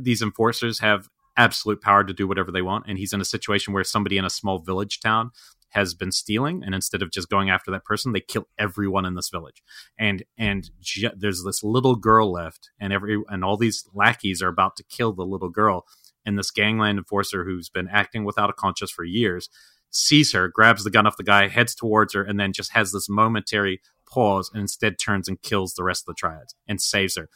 these enforcers have absolute power to do whatever they want. And he's in a situation where somebody in a small village town has been stealing and instead of just going after that person they kill everyone in this village and and there's this little girl left and every and all these lackeys are about to kill the little girl and this gangland enforcer who's been acting without a conscience for years sees her grabs the gun off the guy heads towards her and then just has this momentary pause and instead turns and kills the rest of the triads and saves her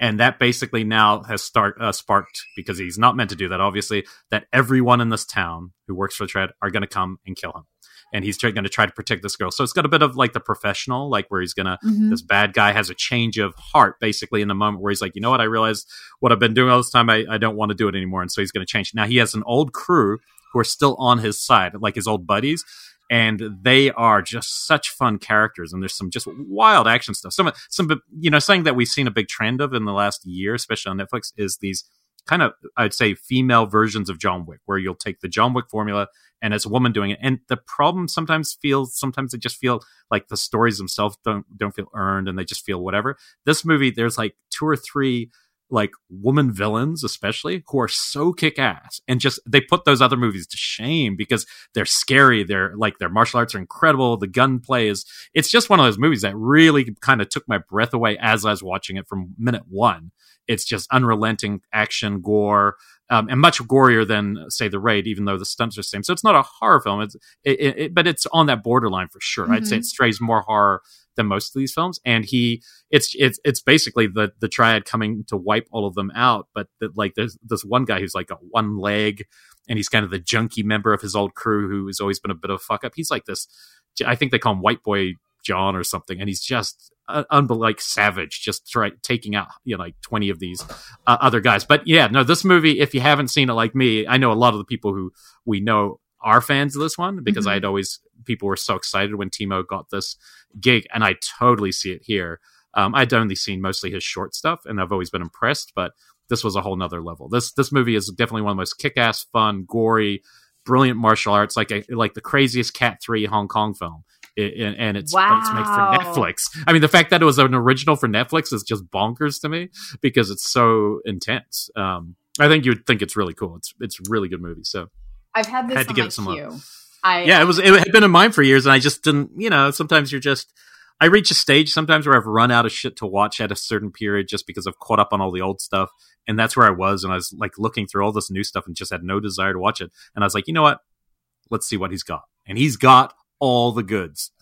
and that basically now has start uh, sparked because he's not meant to do that obviously that everyone in this town who works for the Triad are going to come and kill him. And he's going to try to protect this girl. So it's got a bit of like the professional like where he's gonna mm-hmm. this bad guy has a change of heart basically in the moment where he's like you know what? I realized what i've been doing all this time i, I don't want to do it anymore. And so he's going to change. Now he has an old crew who are still on his side like his old buddies and they are just such fun characters and there's some just wild action stuff. Some some you know something that we've seen a big trend of in the last year especially on netflix is these kind of i'd say female versions of john wick where you'll take the john wick formula and it's a woman doing it and the problem sometimes feels sometimes they just feel like the stories themselves don't don't feel earned and they just feel whatever. This movie there's like two or three like woman villains, especially who are so kick ass and just they put those other movies to shame because they're scary. They're like their martial arts are incredible. The gunplay is it's just one of those movies that really kind of took my breath away as I was watching it from minute one. It's just unrelenting action, gore, um, and much gorier than say the raid, even though the stunts are the same. So it's not a horror film. It's it, it, but it's on that borderline for sure. Mm-hmm. I'd say mm-hmm. it strays more horror than most of these films. And he, it's it's it's basically the the triad coming to wipe all of them out. But the, like there's this one guy who's like got one leg, and he's kind of the junky member of his old crew who has always been a bit of a fuck up. He's like this. I think they call him White Boy John or something, and he's just uh, like savage, just try taking out you know like twenty of these uh, other guys. But yeah, no, this movie, if you haven't seen it like me, I know a lot of the people who we know are fans of this one because mm-hmm. I'd always people were so excited when Timo got this gig, and I totally see it here. Um, I'd only seen mostly his short stuff, and I've always been impressed, but this was a whole nother level. This this movie is definitely one of the most kick ass, fun, gory, brilliant martial arts, like a, like the craziest Cat Three Hong Kong film. It, and it's wow. it's made for Netflix. I mean, the fact that it was an original for Netflix is just bonkers to me because it's so intense. Um, I think you'd think it's really cool. It's it's a really good movie. So I've had this had to give it some queue. I yeah, it was it had been in mind for years, and I just didn't. You know, sometimes you're just. I reach a stage sometimes where I've run out of shit to watch at a certain period just because I've caught up on all the old stuff, and that's where I was, and I was like looking through all this new stuff and just had no desire to watch it, and I was like, you know what? Let's see what he's got, and he's got all the goods.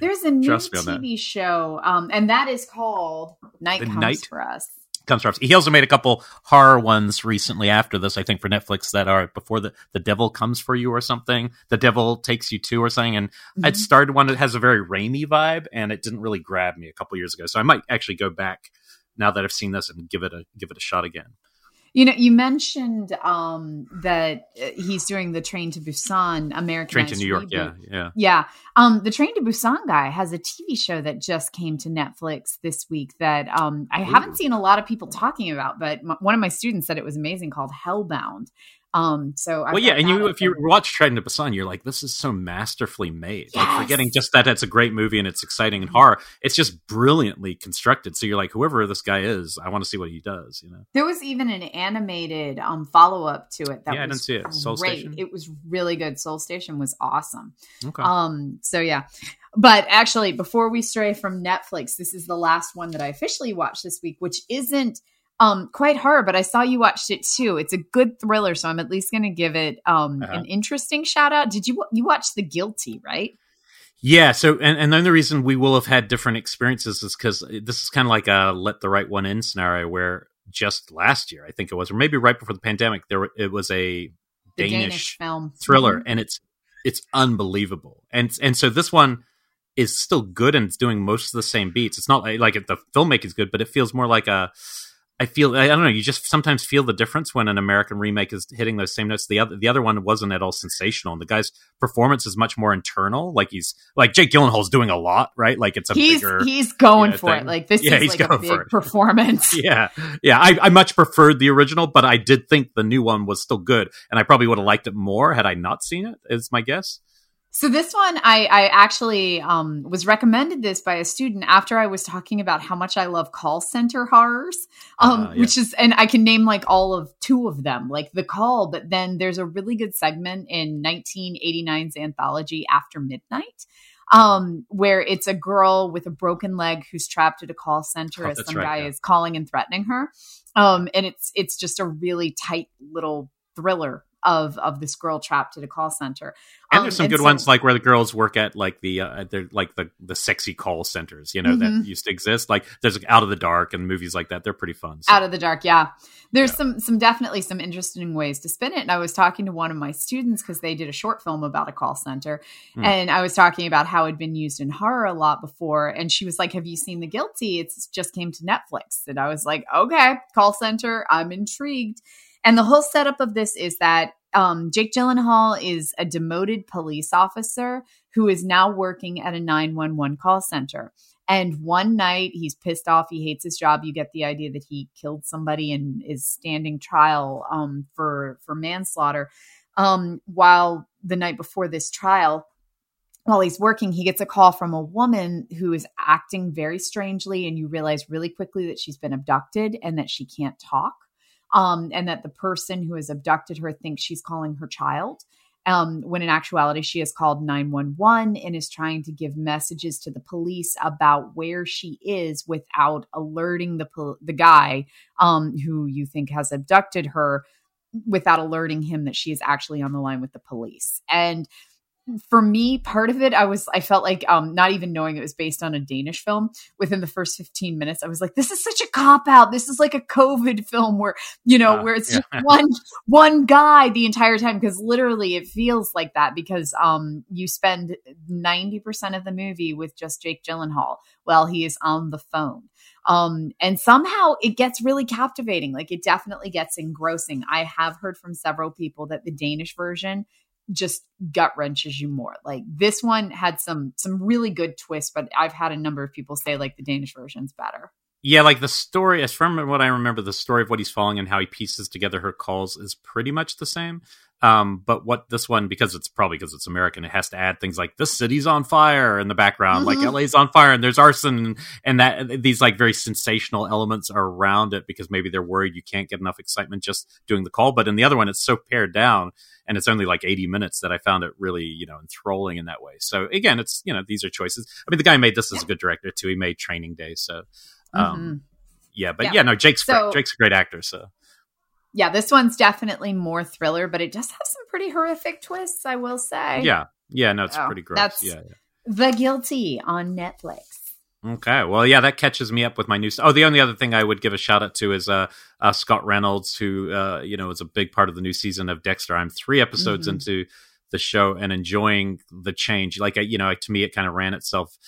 There's a (laughs) new TV show, um, and that is called Night the Comes Night? for Us comes from. He also made a couple horror ones recently after this, I think, for Netflix that are before the the devil comes for you or something. The devil takes you to or something. And mm-hmm. I'd started one that has a very rainy vibe, and it didn't really grab me a couple years ago. So I might actually go back now that I've seen this and give it a give it a shot again. You know, you mentioned um, that uh, he's doing the Train to Busan American Train to New York. Reboot. Yeah, yeah, yeah. Um, the Train to Busan guy has a TV show that just came to Netflix this week that um, I Ooh. haven't seen a lot of people talking about, but m- one of my students said it was amazing called Hellbound. Um, so I well, yeah, and you if you watch Train to Busan, you're like, this is so masterfully made. Yes. Like forgetting just that it's a great movie and it's exciting and horror, it's just brilliantly constructed. So you're like, whoever this guy is, I want to see what he does. You know, there was even an animated um follow up to it that yeah, was I didn't see it. Seoul great. Station. It was really good. Seoul Station was awesome. Okay. Um. So yeah. But actually, before we stray from Netflix, this is the last one that I officially watched this week, which isn't um quite hard but i saw you watched it too it's a good thriller so i'm at least going to give it um uh-huh. an interesting shout out did you you watch the guilty right yeah so and, and the only reason we will have had different experiences is because this is kind of like a let the right one in scenario where just last year i think it was or maybe right before the pandemic there it was a danish, danish, film thriller mm-hmm. and it's it's unbelievable and and so this one is still good and it's doing most of the same beats. It's not like, like the filmmaking is good, but it feels more like a I feel I don't know. You just sometimes feel the difference when an American remake is hitting those same notes. The other the other one wasn't at all sensational, and the guy's performance is much more internal. Like he's like Jake Gyllenhaal's doing a lot, right? Like it's a he's bigger, he's going you know, for thing. it. Like this Yeah, is like a big for it. performance. (laughs) yeah, yeah. I, I much preferred the original, but I did think the new one was still good, and I probably would have liked it more had I not seen it. Is my guess. So this one, I, I actually um, was recommended this by a student after I was talking about how much I love call center horrors, um, Ah, yeah. which is, and I can name like all of two of them, like The Call. But then there's a really good segment in 1989's anthology After Midnight, um, where it's a girl with a broken leg who's trapped at a call center Oh, as some right, guy yeah. is calling and threatening her, um, and it's it's just a really tight little thriller of of this girl trapped at a call center. And Um, there's some good so- ones like where the girls work at like the uh, they're like the the sexy call centers, you know, Mhm. that used to exist. Like there's like, Out of the Dark and movies like that. They're pretty fun. So. out of the dark yeah there's Yeah. some some definitely some interesting ways to spin it and i was talking to one of my students because they did a short film about a call center Hmm. and i was talking about how it'd been used in horror a lot before and she was like have you seen the guilty it's just came to netflix and i was like okay call center i'm intrigued and the whole setup of this is that um, Jake Gyllenhaal is a demoted police officer who is now working at a 911 call center. And one night he's pissed off. He hates his job. You get the idea that he killed somebody and is standing trial um, for for manslaughter. Um, while the night before this trial, while he's working, he gets a call from a woman who is acting very strangely, and you realize really quickly that she's been abducted and that she can't talk, um, and that the person who has abducted her thinks she's calling her child. Um, when in actuality, she has called 911 and is trying to give messages to the police about where she is without alerting the pol- the guy um, who you think has abducted her, without alerting him that she is actually on the line with the police. And for me, part of it, I was, I felt like, um, not even knowing it was based on a Danish film. Within the first fifteen minutes, I was like, "This is such a cop out. This is like a COVID film where you know, Ah, where it's yeah. just one one guy the entire time." Because literally, it feels like that because um, you spend ninety percent of the movie with just Jake Gyllenhaal while he is on the phone. Um, and somehow it gets really captivating. Like it definitely gets engrossing. I have heard from several people that the Danish version just gut wrenches you more. Like this one had some some really good twists, but I've had a number of people say like the Danish version's better. Yeah, like the story, as from what I remember, the story of what he's following and how he pieces together her calls is pretty much the same. Um, but what this one, because it's probably because it's American, it has to add things like this city's on fire in the background, like Mhm. LA's on fire and there's arson and, that these like very sensational elements are around it because maybe they're worried you can't get enough excitement just doing the call. But in the other one, it's so pared down and it's only like 80 minutes that I found it really, you know, enthralling in that way. So again, it's, you know, these are choices. I mean, the guy made this as a good director too. He made Training Day. So, um, Mhm. yeah, but Yeah. yeah, no, Jake's So- great. Jake's a great actor. So Yeah, this one's definitely more thriller, but it does have some pretty horrific twists, I will say. yeah, yeah, no, it's Oh, pretty gross. that's- Yeah, yeah. The Guilty on Netflix. Okay, well, yeah, that catches me up with my new. Oh, the only other thing I would give a shout out to is uh, uh Scott Reynolds, who uh, you know is a big part of the new season of Dexter. I'm three episodes Mhm. into the show and enjoying the change. Like, uh, you know, to me, it kind of ran itself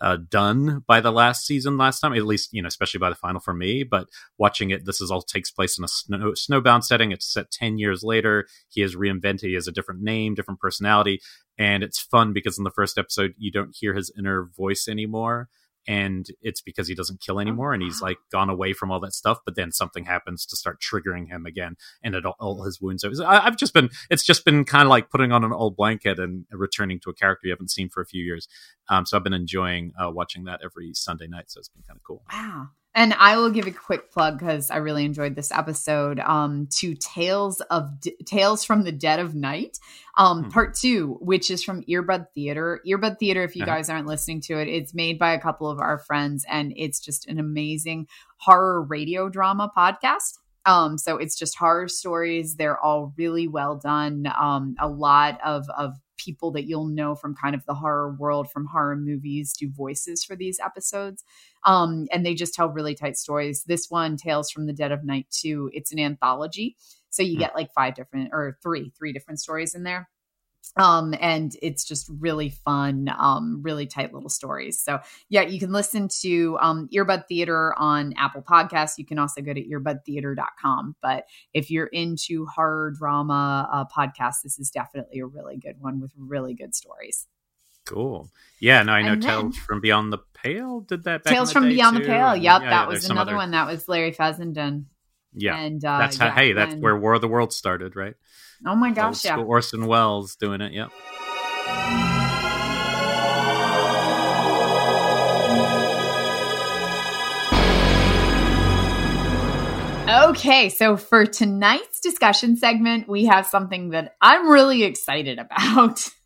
uh, done by the last season last time, at least, you know, especially by the final for me. But watching it, this is all takes place in a snow, snowbound setting. It's set 10 years later. He has reinvented, he has a different name, different personality. And it's fun because in the first episode, you don't hear his inner voice anymore. And it's because he doesn't kill anymore and he's like gone away from all that stuff. But then something happens to start triggering him again and it all, all his wounds. I, I've just been, it's just been kind of like putting on an old blanket and returning to a character you haven't seen for a few years. Um, so I've been enjoying uh, watching that every Sunday night. So it's been kind of cool. Wow. And I will give a quick plug because I really enjoyed this episode um, to Tales of D- Tales from the Dead of Night, um, Hmm. part two, which is from Earbud Theater. Earbud Theater, if you Uh-huh. guys aren't listening to it, it's made by a couple of our friends, and it's just an amazing horror radio drama podcast. Um, so it's just horror stories. They're all really well done. Um, a lot of of people that you'll know from kind of the horror world from horror movies do voices for these episodes. Um, and they just tell really tight stories. This one, Tales from the Dead of Night 2, it's an anthology. So you Hmm. get like five different or three, three different stories in there. Um and it's just really fun um really tight little stories. So yeah you can listen to um earbud theater on apple podcasts. You can also go to earbudtheater.com but if you're into horror drama uh, podcasts this is definitely a really good one with really good stories. Cool. Yeah, no, I know then- Tales from Beyond the Pale did that. Back in tales from beyond the pale. Yep yeah, that was another other- one that was larry fessenden Yeah, and uh that's how. yeah, hey, that's when- where War of the World started, right? oh my gosh yeah Orson Welles doing it. Yep. Okay, so for tonight's discussion segment, we have something that I'm really excited about. (laughs)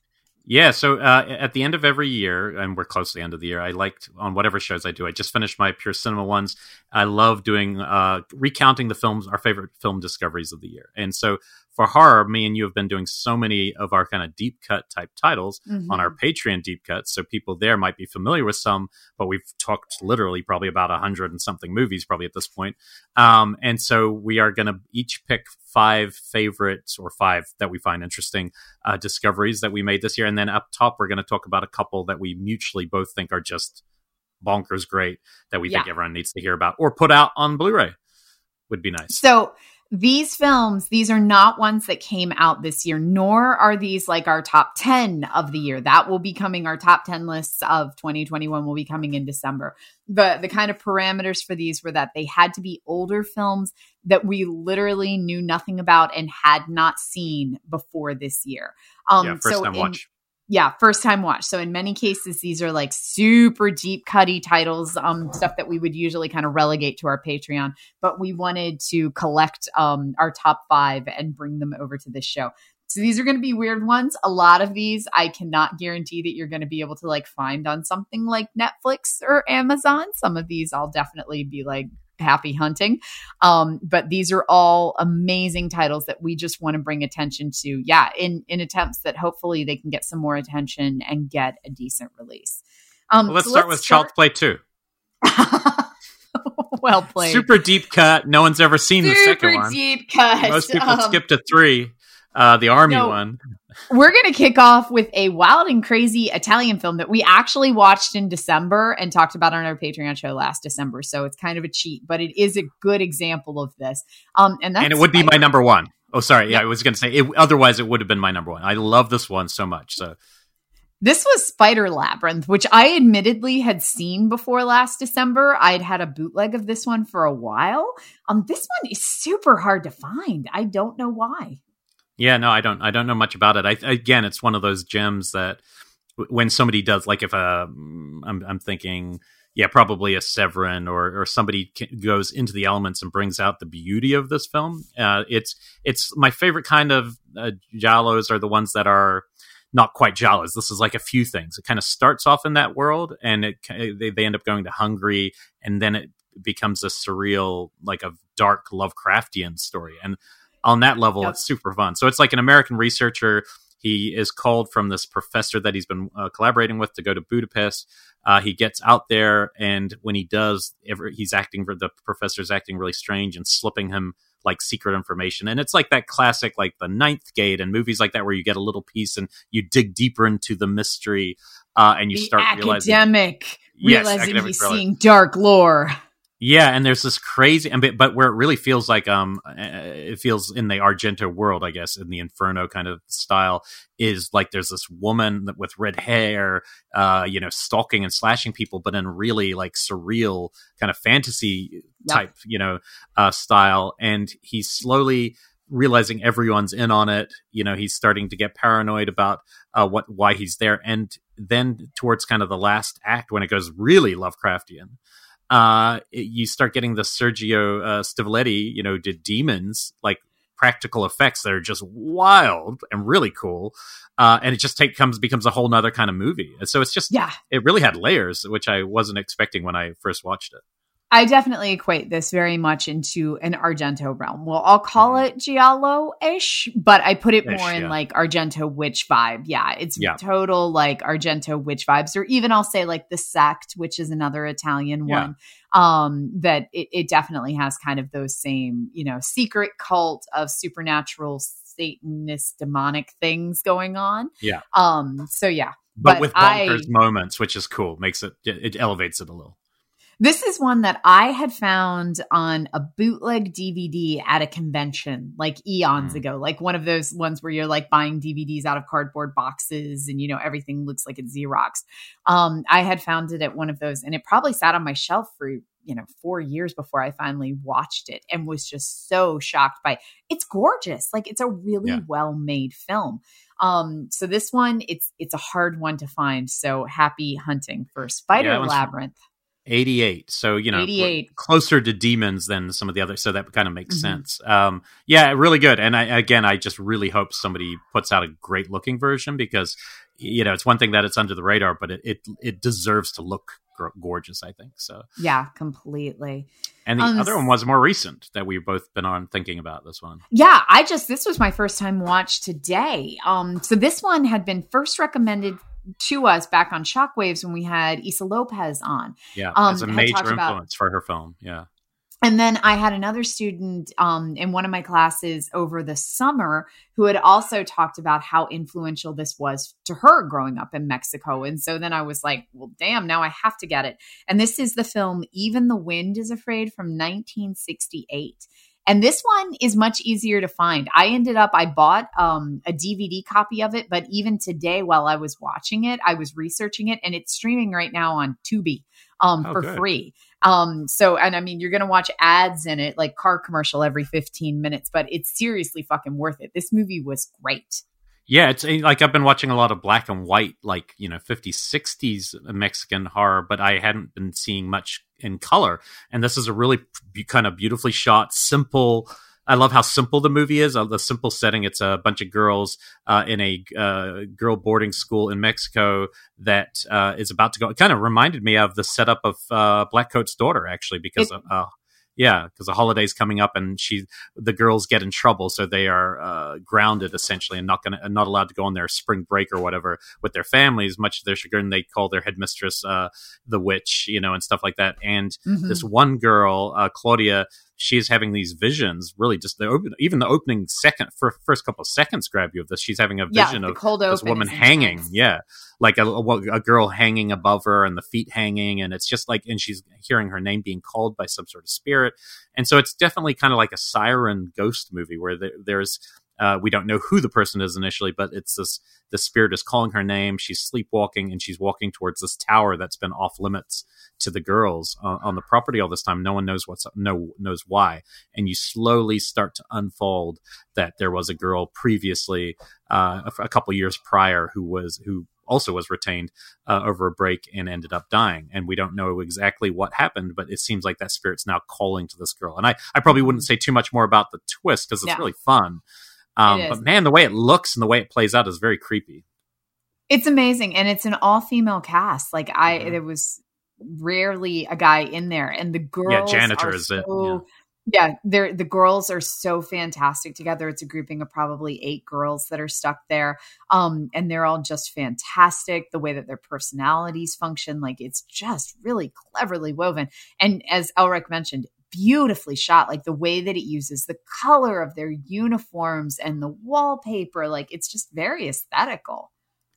Yeah, so uh, at the end of every year, and we're close to the end of the year, I liked on whatever shows I do. I just finished my pure cinema ones. I love doing uh, recounting the films, our favorite film discoveries of the year. And so for horror, me and you have been doing so many of our kind of deep cut type titles on our Patreon deep cuts. So people there might be familiar with some, but we've talked literally probably about a hundred and something movies probably at this point. Um, and so we are going to each pick five favorites or five that we find interesting uh, discoveries that we made this year. And then up top, we're going to talk about a couple that we mutually both think are just bonkers great that we think everyone needs to hear about or put out on Blu-ray would be nice. So these films, these are not ones that came out this year, nor are these like our top 10 of the year. That will be coming, our top 10 lists of 2021 will be coming in December. The the kind of parameters for these were that they had to be older films that we literally knew nothing about and had not seen before this year. Um yeah, first so time in- watch. Yeah first time watch. So in many cases these are like super deep cutty titles um stuff that we would usually kind of relegate to our patreon but we wanted to collect um our top five and bring them over to this show. So these are going to be weird ones. A lot of these i cannot guarantee that you're going to be able to like find on something like netflix or amazon. Some of these i'll definitely be like happy hunting um but these are all amazing titles that we just want to bring attention to yeah in in attempts that hopefully they can get some more attention and get a decent release um Well, let's so start with Child's Play 2. (laughs) well played Super deep cut. No one's ever seen the second Super one. deep cut Most people Um, skip to three, uh, the army one. We're going to kick off with a wild and crazy Italian film that we actually watched in December and talked about on our Patreon show last December. So it's kind of a cheat, but it is a good example of this. Um, and that's and it would be my number one. Oh, sorry. Yeah, I was going to say. It, otherwise, it would have been my number one. I love this one so much. So This was Spider Labyrinth, which I admittedly had seen before last December. I'd had a bootleg of this one for a while. Um, this one is super hard to find. I don't know why. Yeah, no, I don't. I don't know much about it. I, again, it's one of those gems that when somebody does, like, if a, I'm, I'm thinking, yeah, probably a Severin or or somebody goes into the elements and brings out the beauty of this film. Uh, it's it's my favorite kind of uh, are the ones that are not quite giallos. This is like a few things. It kind of starts off in that world, and it they, they end up going to Hungary, and then it becomes a surreal, like a dark Lovecraftian story. And on that level, Yep. it's super fun. So it's like an American researcher. He is called from this professor that he's been uh, collaborating with to go to Budapest. Uh, he gets out there, and when he does, ever, he's acting. The professor's acting really strange and slipping him like secret information. And it's like that classic, like the Ninth Gate and movies like that, where you get a little piece and you dig deeper into the mystery, uh, and you the start realizing academic Yes, realizing academic he's thriller. seeing dark lore. Yeah, and there's this crazy, and but, but where it really feels like um, uh, it feels in the Argento world, I guess, in the Inferno kind of style, is like there's this woman that- with red hair, uh, you know, stalking and slashing people, but in really like surreal kind of fantasy Yep. type, you know, uh, style, and he's slowly realizing everyone's in on it. You know, he's starting to get paranoid about uh, what why he's there, and then towards kind of the last act when it goes really Lovecraftian uh, it- you start getting the Sergio uh, Stivaletti, you know, did demons like practical effects that are just wild and really cool, uh, and it just take comes becomes a whole nother kind of movie. And so it's just Yeah. it really had layers, which I wasn't expecting when I first watched it. I definitely equate this very much into an Argento realm. Well, I'll call it Giallo-ish, but I put it Mm-hmm. Ish, more in yeah. like Argento witch vibe. Yeah, it's Yeah. total like Argento witch vibes, or even I'll say like The Sect, which is another Italian Yeah. one. Um, that it, it definitely has kind of those same, you know, secret cult of supernatural Satanist demonic things going on. Yeah. Um. So yeah, but, But with I- bonkers moments, which is cool, makes it it elevates it a little. This is one that I had found on a bootleg DVD at a convention like eons Mm. ago, like one of those ones where you're like buying DVDs out of cardboard boxes and you know everything looks like it's Xerox. Um, I had found it at one of those, and it probably sat on my shelf for you know four years before I finally watched it, and was just so shocked by it's gorgeous, like it's a really Yeah. well made film. Um, so this one, it's it's a hard one to find. So happy hunting for Spider one's- Labyrinth. 88 so you know 88. closer to demons than some of the others so that kind of makes Mhm. sense um yeah really good and i again i just really hope somebody puts out a great looking version because you know it's one thing that it's under the radar but it it, it deserves to look gr- gorgeous i think so Yeah, completely. and the Um, other one was more recent that we've both been on thinking about this one Yeah, I just this was my first time watch today. Um, so this one had been first recommended to us back on Shockwaves when we had Issa Lopez on. yeah Um, as a major talked about- influence for her film yeah And then I had another student um, in one of my classes over the summer who had also talked about how influential this was to her growing up in Mexico. And so then I was like, well, damn, now I have to get it. And this is the film Even the Wind is Afraid from 1968. And this one is much easier to find. I ended up, I bought um, a DVD copy of it, but even today, while I was watching it, I was researching it, and it's streaming right now on Tubi um, Oh, for good. free. Um, so, and I mean, you're going to watch ads in it, like car commercial every 15 minutes, but it's seriously fucking worth it. This movie was great. Yeah, it's eh, like I've been watching a lot of black and white, like, you know, 50s, 60s Mexican horror, but I hadn't been seeing much in color. And this is a really kind of beautifully shot, simple. I love how simple the movie is. Uh, the simple setting. It's a bunch of girls uh, in a uh, girl boarding school in Mexico that uh, is about to go. It kind of reminded me of the setup of uh, Blackcoat's daughter, actually, because It- uh, yeah, because the holiday's coming up and she the girls get in trouble, so they are uh, grounded essentially and not gonna not allowed to go on their spring break or whatever with their families. Much to their chagrin, they call their headmistress uh, the witch, you know, and stuff like that. And Mhm. this one girl, uh, Claudia, she's having these visions. Really, just the open, even the opening second, for first couple of seconds, grab you of this. She's having a vision the of cold this woman hanging intense. yeah like a, a girl hanging above her and the feet hanging and it's just like and she's hearing her name being called by some sort of spirit and so it's definitely kind of like a siren ghost movie where there, there's uh, we don't know who the person is initially but it's this the spirit is calling her name. She's sleepwalking and she's walking towards this tower that's been off limits to the girls uh, on the property all this time. No one knows what's no knows why. And you slowly start to unfold that there was a girl previously uh, a, a couple years prior who was who also was retained uh, over a break and ended up dying. And we don't know exactly what happened but it seems like that spirit's now calling to this girl. And i, I probably wouldn't say too much more about the twist because it's Yeah. really fun um, but man the way it looks and the way it plays out is very creepy It's amazing, and it's an all female cast. Like I, Mhm. there was rarely a guy in there, and the girls. Yeah, janitor is it, so- Yeah, they're the girls are so fantastic together. It's a grouping of probably eight girls that are stuck there, um, and they're all just fantastic. The way that their personalities function, like it's just really cleverly woven. And as Elric mentioned, beautifully shot. Like the way that it uses the color of their uniforms and the wallpaper, like it's just very aesthetical.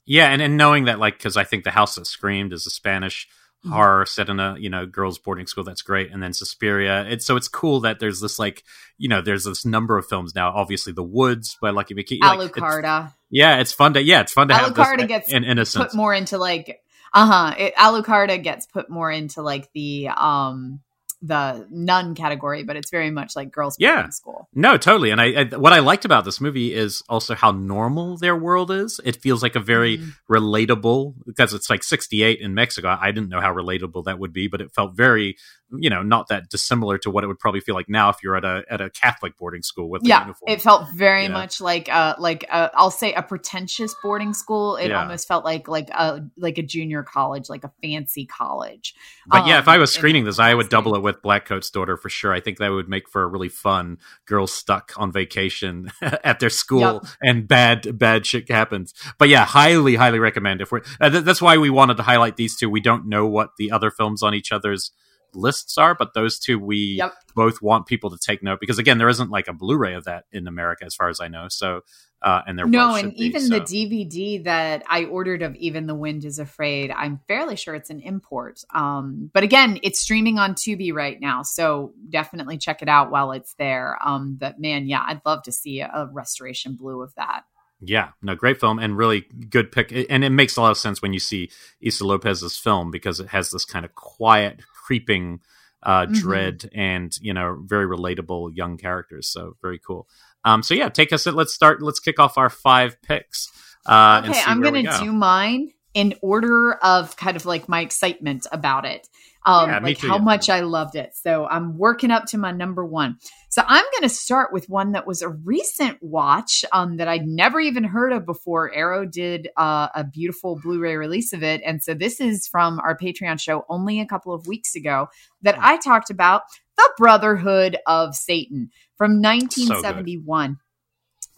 Yeah, and, and knowing that, like, because I think the house that screamed is a Spanish Mhm. horror set in a you know girls' boarding school. That's great, and then Suspiria. It's so it's cool that there's this like you know there's this number of films now. Obviously, The Woods by Lucky McKee. like, it's- Alucarda. yeah, it's fun to yeah, it's fun to have Alucarda this gets in innocence. put more into like uh-huh it, alucarda gets put more into like the um the nun category but it's very much like girls Yeah. boarding school No, totally. And I, I what I liked about this movie is also how normal their world is. It feels like a very Mhm. relatable because it's like 68 in Mexico. I didn't know how relatable that would be, but it felt very, you know, not that dissimilar to what it would probably feel like now if you're at a at a Catholic boarding school with a yeah uniform. it felt very much like uh like uh, i'll say a pretentious boarding school it Yeah. almost felt like like a like a junior college like a fancy college But yeah, if I Um, was screening this, I would double it with Blackcoat's daughter for sure. I think that would make for a really fun girl stuck on vacation (laughs) at their school Yep. and bad bad shit happens. But yeah, highly highly recommend. If we're uh, th- that's why we wanted to highlight these two. We don't know what the other films on each other's lists are, but those two we Yep. both want people to take note because again, there isn't like a Blu-ray of that in America as far as I know. So uh, and there no, and should be, even so. the DVD that I ordered of Even the Wind is Afraid, I'm fairly sure it's an import. Um, but again, it's streaming on Tubi right now, so definitely check it out while it's there. Um, but man, yeah, I'd love to see a, restoration blue of that. Yeah, no, great film and really good pick. And it makes a lot of sense when you see Issa Lopez's film because it has this kind of quiet, creeping uh, Mhm. dread and, you know, very relatable young characters. So very cool. Um, so yeah, take us, let's start, let's kick off our five picks. Uh, okay, I'm gonna go. do mine in order of kind of like my excitement about it. Um, Yeah, like too, how yeah. much I loved it. So I'm working up to my number one. So I'm going to start with one that was a recent watch um, that I'd never even heard of before. Arrow did uh, a beautiful Blu-ray release of it, and so this is from our Patreon show only a couple of weeks ago that Hmm. I talked about the Brotherhood of Satan from 1971.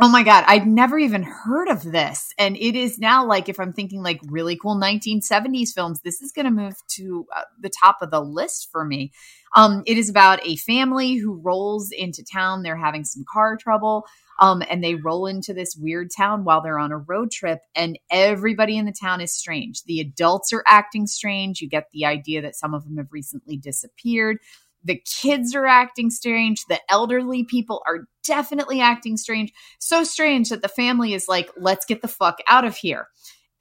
Oh my God, I'd never even heard of this. And it is now like, if I'm thinking like really cool 1970s films, this is going to move to uh, the top of the list for me. Um, it is about a family who rolls into town. They're having some car trouble. Um, and they roll into this weird town while they're on a road trip, and everybody in the town is strange. The adults are acting strange. You get the idea that some of them have recently disappeared. The kids are acting strange. The elderly people are definitely acting strange. So strange that the family is like, let's get the fuck out of here.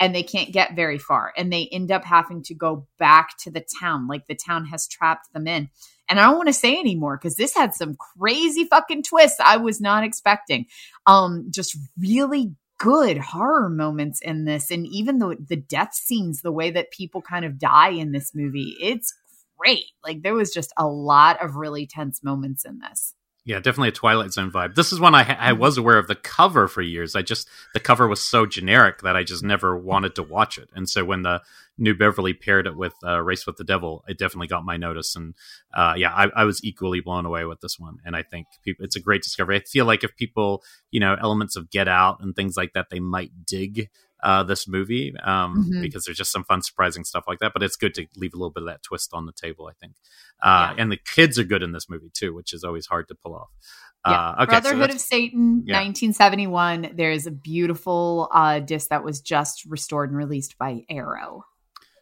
And they can't get very far. And they end up having to go back to the town. Like the town has trapped them in. And I don't want to say anymore because this had some crazy fucking twists I was not expecting. Um, just really good horror moments in this. And even the the death scenes, the way that people kind of die in this movie, it's great. Like there was just a lot of really tense moments in this. Yeah, definitely a Twilight Zone vibe. This is one I, I Mm-hmm. was aware of the cover for years. I just the cover was so generic that I just never wanted to watch it. And so when the New Beverly paired it with uh, Race with the Devil, it definitely got my notice. And uh, yeah, I, I was equally blown away with this one. And I think people, it's a great discovery. I feel like if people, you know, elements of Get Out and things like that, they might dig uh, this movie um, Mhm. because there's just some fun, surprising stuff like that. But it's good to leave a little bit of that twist on the table. I think, uh, and the kids are good in this movie too, which is always hard to pull off. Yeah. Uh, okay, Brotherhood that's- of Satan, Yeah. 1971. There's a beautiful uh, disc that was just restored and released by Arrow.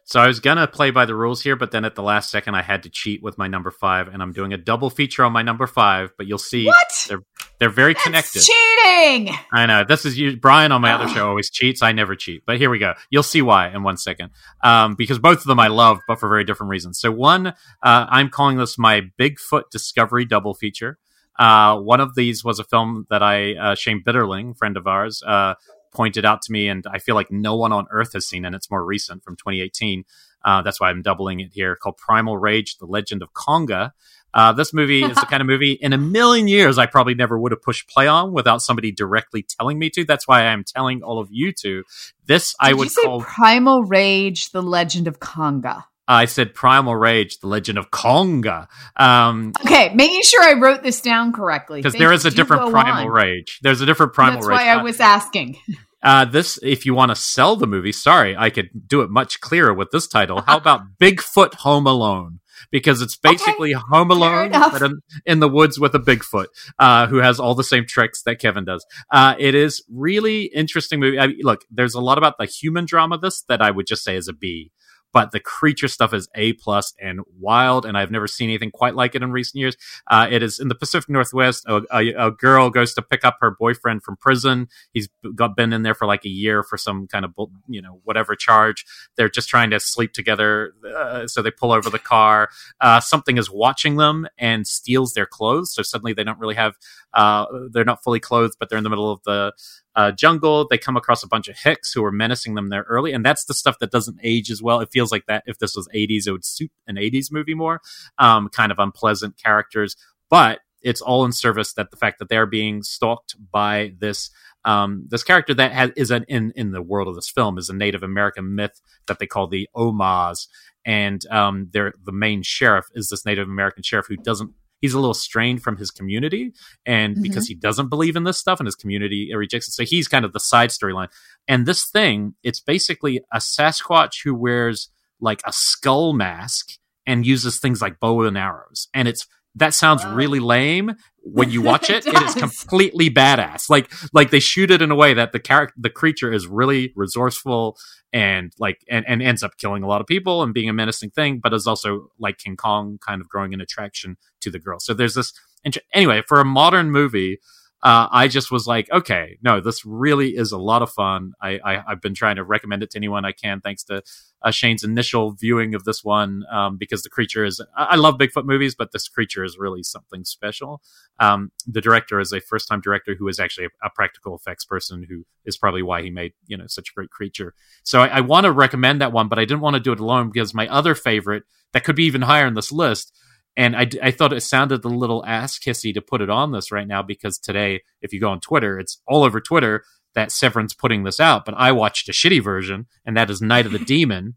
So I was gonna play by the rules here, but then at the last second I had to cheat with my number five, and I'm doing a double feature on my number five. But you'll see What? they're they're very That's connected. cheating. I know this is you. Brian on my other show always cheats. I never cheat, but here we go. You'll see why in one second. Um, because both of them I love, but for very different reasons. So one, uh, I'm calling this my Bigfoot Discovery double feature. Uh, one of these was a film that I uh, Shane Bitterling, friend of ours, uh, pointed out to me, and I feel like no one on earth has seen, and it's more recent from 2018. Uh, that's why I'm doubling it here. Called Primal Rage: The Legend of Konga. Uh, this movie is the (laughs) kind of movie in a million years I probably never would have pushed play on without somebody directly telling me to. That's why I'm telling all of you to. This I would call. Primal Rage: The Legend of Konga? I said Primal Rage: The Legend of Konga. Um, Okay, making sure I wrote this down correctly because there is a different Primal on. Rage. There's a different Primal That's Rage. That's why I Uh, was asking. Uh, this, if you want to sell the movie, sorry, I could do it much clearer with this title. How about (laughs) Bigfoot Home Alone? Because it's basically Home Alone, but in, in the woods with a Bigfoot, uh, who has all the same tricks that Kevin does. Uh, it is really interesting movie. I mean, look, there's a lot about the human drama of this that I would just say is a B. But the creature stuff is A plus and wild, and I've never seen anything quite like it in recent years. Uh, it is in the Pacific Northwest. A, a, a girl goes to pick up her boyfriend from prison. He's got been in there for like a year for some kind of you know whatever charge. They're just trying to sleep together, uh, so they pull over the car. Uh, something is watching them and steals their clothes. So suddenly they don't really have. Uh, they're not fully clothed, but they're in the middle of the uh, jungle. They come across a bunch of hicks who are menacing them there early, and that's the stuff that doesn't age as well. It feels like that if this was 80s, it would suit an 80s movie more. Um, kind of unpleasant characters, but it's all in service that the fact that they're being stalked by this um, this character that has, is an, in in the world of this film is a Native American myth that they call the Omas, and um, they're the main sheriff is this Native American sheriff who doesn't. He's a little strained from his community, and Mhm. because he doesn't believe in this stuff, and his community rejects it, so he's kind of the side storyline. And this thing, it's basically a Sasquatch who wears like a skull mask and uses things like bow and arrows. And it's that sounds really lame when you (laughs) watch it. It it is completely badass. Like like they shoot it in a way that the character the creature is really resourceful and like and, and ends up killing a lot of people and being a menacing thing, but is also like King Kong kind of growing an attraction to the girl. So there's this int- anyway, for a modern movie, uh, I just was like, okay, no, this really is a lot of fun. I, I I've been trying to recommend it to anyone I can, thanks to uh, Shane's initial viewing of this one, um, because the creature is. I, love Bigfoot movies, but this creature is really something special. Um, the director is a first time director who is actually a, a practical effects person, who is probably why he made you know such a great creature. So I, I want to recommend that one, but I didn't want to do it alone because my other favorite that could be even higher in this list and I, I thought it sounded a little ass kissy to put it on this right now because today, if you go on Twitter, it's all over Twitter that Severin's putting this out. But I watched a shitty version, and that is Night of the (laughs) Demon.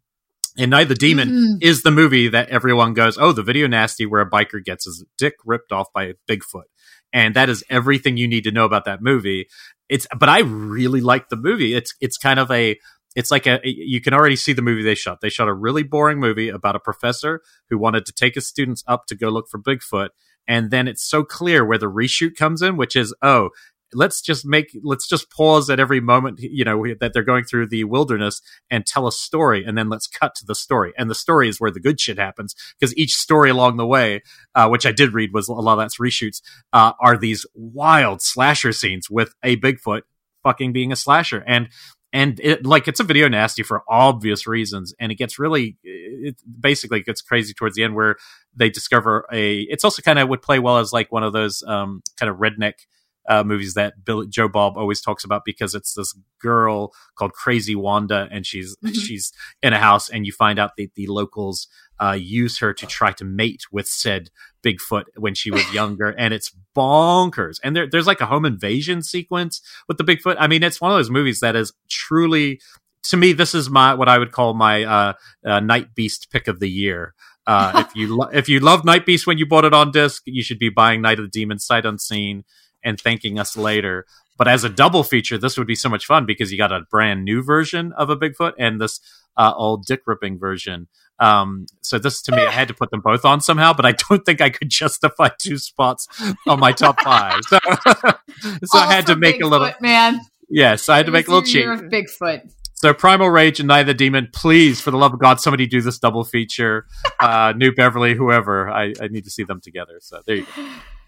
And Night of the Demon Mhm. is the movie that everyone goes, oh, the video nasty where a biker gets his dick ripped off by a Bigfoot. And that is everything you need to know about that movie. It's, but I really like the movie. It's, it's kind of a, it's like a, you can already see the movie they shot. They shot a really boring movie about a professor who wanted to take his students up to go look for Bigfoot. And then it's so clear where the reshoot comes in, which is, oh, let's just make, let's just pause at every moment, you know, that they're going through the wilderness and tell a story. And then let's cut to the story. And the story is where the good shit happens because each story along the way, uh, which I did read was a lot of that's reshoots, uh, are these wild slasher scenes with a Bigfoot fucking being a slasher. And and it like it's a video nasty for obvious reasons and it gets really it basically gets crazy towards the end where they discover a it's also kind of would play well as like one of those um kind of redneck uh, movies that Bill, Joe Bob always talks about because it's this girl called Crazy Wanda, and she's Mhm. she's in a house, and you find out that the locals uh, use her to try to mate with said Bigfoot when she was (laughs) younger, and it's bonkers. And there, there's like a home invasion sequence with the Bigfoot. I mean, it's one of those movies that is truly, to me, this is my what I would call my uh, uh, Night Beast pick of the year. Uh, if you lo- if you love Night Beast when you bought it on disc, you should be buying Night of the Demon sight unseen and thanking us later. But as a double feature, this would be so much fun because you got a brand new version of a Bigfoot and this uh, old dick ripping version. Um, so this to me, I had to put them both on somehow, but I don't think I could justify two spots on my top five. So, (laughs) so I had to make a little, man. yes, I had to make a little cheat. Bigfoot. So Primal Rage and Night of the Demon, please, for the love of God, somebody do this double feature. Uh, New Beverly, whoever, I, I need to see them together. So there you go. (laughs)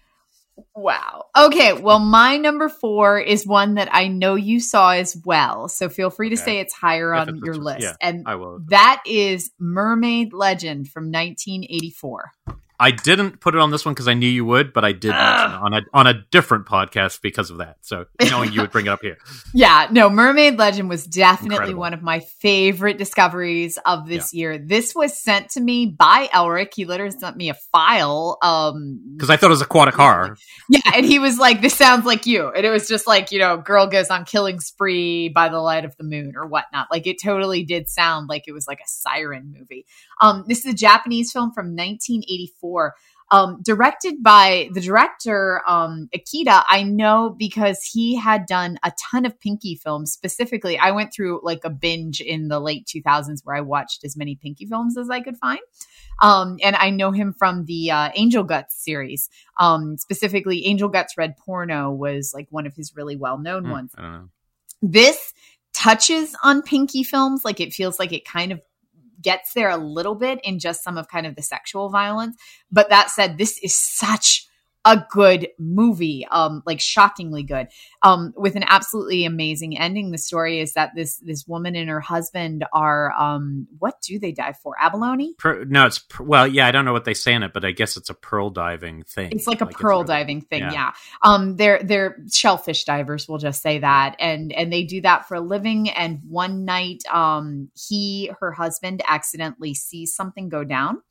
Wow. Okay. Well, my number four is one that I know you saw as well. So feel free to Okay. say it's higher on it's- your list. yeah. And I will. that is Mermaid Legend from 1984. I didn't put it on this one because I knew you would, but I did mention it on a on a different podcast because of that. So (laughs) knowing you would bring it up here, Yeah, no, Mermaid Legend was definitely Incredible. one of my favorite discoveries of this year. This was sent to me by Elric. He literally sent me a file. Um, because I thought it was aquatic horror. yeah, and he was like, "This sounds like you," and it was just like, you know, girl goes on killing spree by the light of the moon or whatnot. Like it totally did sound like it was like a siren movie. Um, this is a Japanese film from 1984. Um, directed by the director um, Ikeda, I know because he had done a ton of Pinky films. Specifically, I went through like a binge in the late 2000s where I watched as many Pinky films as I could find. Um, and I know him from the uh, Angel Guts series. Um, specifically, Angel Guts Red Porno was like one of his really well known Hmm, ones. I don't know. This touches on Pinky films, like it feels like it kind of gets there a little bit in just some of kind of the sexual violence. But that said, this is such a good movie, um, like shockingly good, um, with an absolutely amazing ending. The story is that this this woman and her husband are, um, what do they die for? Abalone. Per, no, it's per, well, yeah. I don't know what they say in it, but I guess it's a pearl diving thing. It's like a pearl really- diving thing, yeah. yeah. Um, they're they're shellfish divers. We'll just say that, and and they do that for a living. And one night, um, he her husband accidentally sees something go down,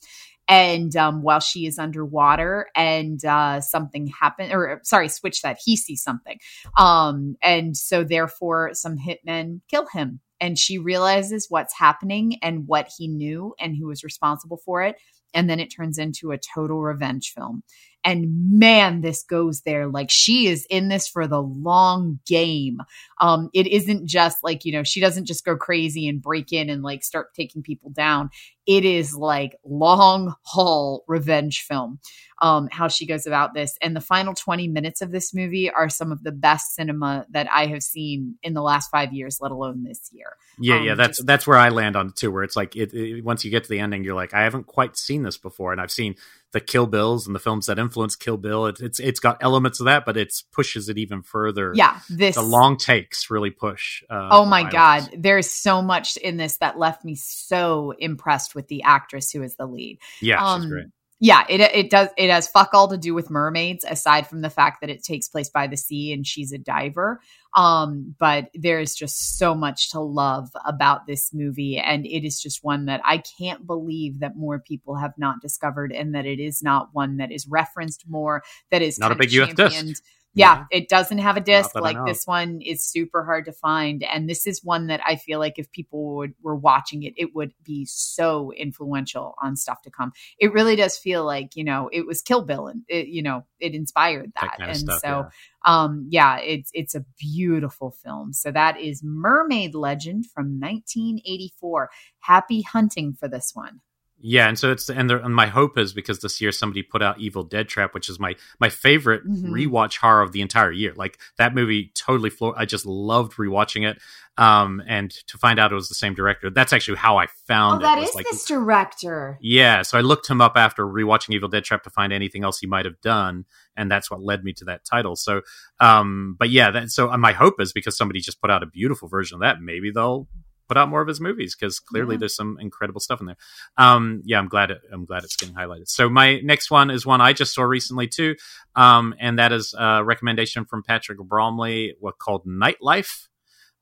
and um, while she is underwater, and uh, something happened, or sorry, switch that he sees something, um, and so therefore some hitmen kill him. And she realizes what's happening and what he knew and who was responsible for it. And then it turns into a total revenge film. And man, this goes there. Like she is in this for the long game. Um, it isn't just like, you know, she doesn't just go crazy and break in and like start taking people down. It is like long haul revenge film. Um, how she goes about this, and the final twenty minutes of this movie are some of the best cinema that I have seen in the last five years, let alone this year. Yeah, Um, yeah, that's just- that's where I land on it too. Where it's like it, it- once you get to the ending, you're like, I haven't quite seen this before, and I've seen the Kill Bills and the films that influence Kill Bill. It, it's it's got elements of that, but it's pushes it even further. yeah, this the long takes really push. Uh, Oh my god, there's so much in this that left me so impressed with the actress who is the lead. Yeah, she's Um, great. Yeah, it it does it has fuck all to do with mermaids aside from the fact that it takes place by the sea and she's a diver. Um but there's just so much to love about this movie and it is just one that I can't believe that more people have not discovered and that it is not one that is referenced more that is Not a big US disc. Championed. Yeah, it doesn't have a disc. Like this one is super hard to find. And this is one that I feel like if people would, were watching it, it would be so influential on stuff to come. It really does feel like, you know, it was Kill Bill and it, you know, it inspired that. That and stuff. so yeah. um yeah, it's it's a beautiful film. So that is Mermaid Legend from 1984. Happy hunting for this one. Yeah, and so it's and, there, and my hope is because this year somebody put out Evil Dead Trap, which is my my favorite Mhm. rewatch horror of the entire year. Like that movie, totally floor. I just loved rewatching it. Um, and to find out it was the same director, that's actually how I Oh, found that it. was is like, this director. Yeah, so I looked him up after rewatching Evil Dead Trap to find anything else he might have done, and that's what led me to that title. So, um, but yeah, that so my hope is because somebody just put out a beautiful version of that, maybe they'll put out more of his movies because clearly Yeah. there's some incredible stuff in there. Um, yeah, I'm glad it, I'm glad it's getting highlighted. So my next one is one I just saw recently too, um, and that is a recommendation from Patrick Bromley, what called Nightlife.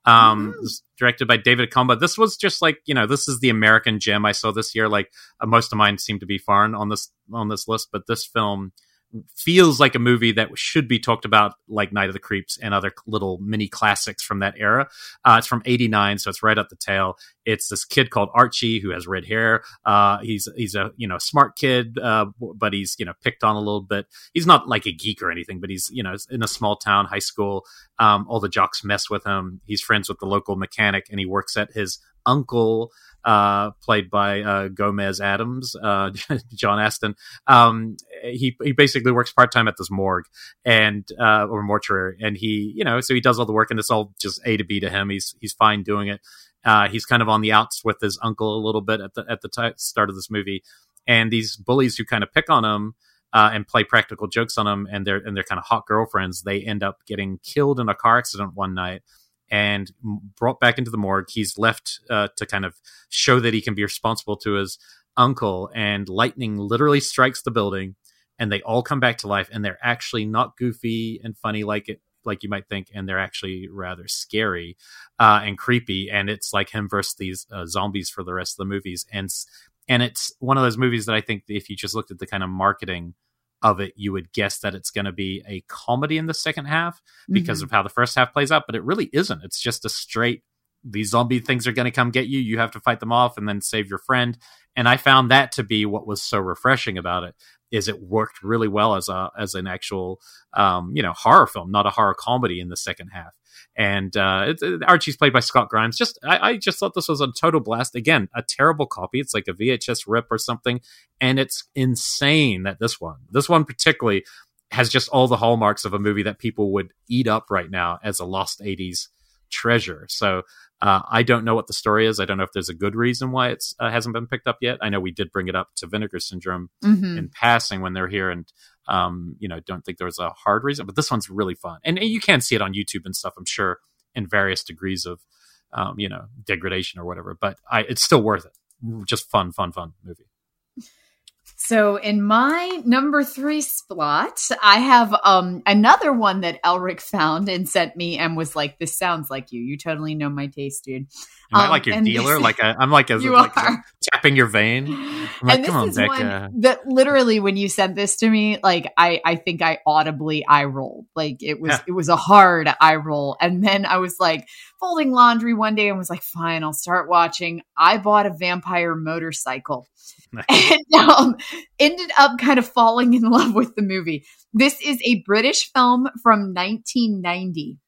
Um, Mhm. directed by David Acomba. This was just like you know, this is the American gem I saw this year. Like uh, most of mine seem to be foreign on this on this list, but this film feels like a movie that should be talked about, like Night of the Creeps and other little mini classics from that era. Uh, it's from '89, so it's right at the tail. It's this kid called Archie who has red hair. Uh, he's he's a you know smart kid, uh, but he's you know picked on a little bit. He's not like a geek or anything, but he's you know in a small town high school. Um, all the jocks mess with him. He's friends with the local mechanic, and he works at his uncle uh, played by uh, Gomez Addams, uh, (laughs) John Astin. Um, he he basically works part time at this morgue and uh, or mortuary, and he you know so he does all the work, and it's all just A to B to him. He's he's fine doing it. Uh, he's kind of on the outs with his uncle a little bit at the at the ti start of this movie, and these bullies who kind of pick on him. Uh, and play practical jokes on him, and their and their kind of hot girlfriends. They end up getting killed in a car accident one night, and brought back into the morgue. He's left uh, to kind of show that he can be responsible to his uncle, and lightning literally strikes the building, and they all come back to life, and they're actually not goofy and funny like it like you might think, and they're actually rather scary uh, and creepy. And it's like him versus these uh, zombies for the rest of the movies, and and it's one of those movies that I think if you just looked at the kind of marketing of it, you would guess that it's going to be a comedy in the second half because Mhm. of how the first half plays out, but it really isn't. It's just a straight these zombie things are going to come get you. You have to fight them off and then save your friend. And I found that to be what was so refreshing about it is it worked really well as a as an actual um, you know horror film, not a horror comedy in the second half. And uh, it, it- Archie's played by Scott Grimes. Just I, I just thought this was a total blast. Again, a terrible copy. It's like a VHS rip or something, and it's insane that this one, this one particularly, has just all the hallmarks of a movie that people would eat up right now as a lost '80s treasure. So uh, I don't know what the story is. I don't know if there's a good reason why it uh, hasn't been picked up yet. I know we did bring it up to Vinegar Syndrome Mhm. in passing when they're here, and um, you know, don't think there was a hard reason. But this one's really fun, and, you can see it on YouTube and stuff. I'm sure in various degrees of um, you know degradation or whatever. But I, it's still worth it. Just fun, fun, fun movie. So in my number three spot, I have um another one that Elric found and sent me and was like, "This sounds like you. You totally know my taste, dude." Am I Um, like your dealer? this- like I'm like a (laughs) You like are. tapping your vein. I'm like, and this come on, is Becca. one that literally, when you sent this to me, like I, I think I audibly eye rolled. Like it was, Yeah. it was a hard eye roll. And then I was like folding laundry one day and was like, fine, I'll start watching. I bought a vampire motorcycle (laughs) Nice. and um, ended up kind of falling in love with the movie. This is a British film from 1990.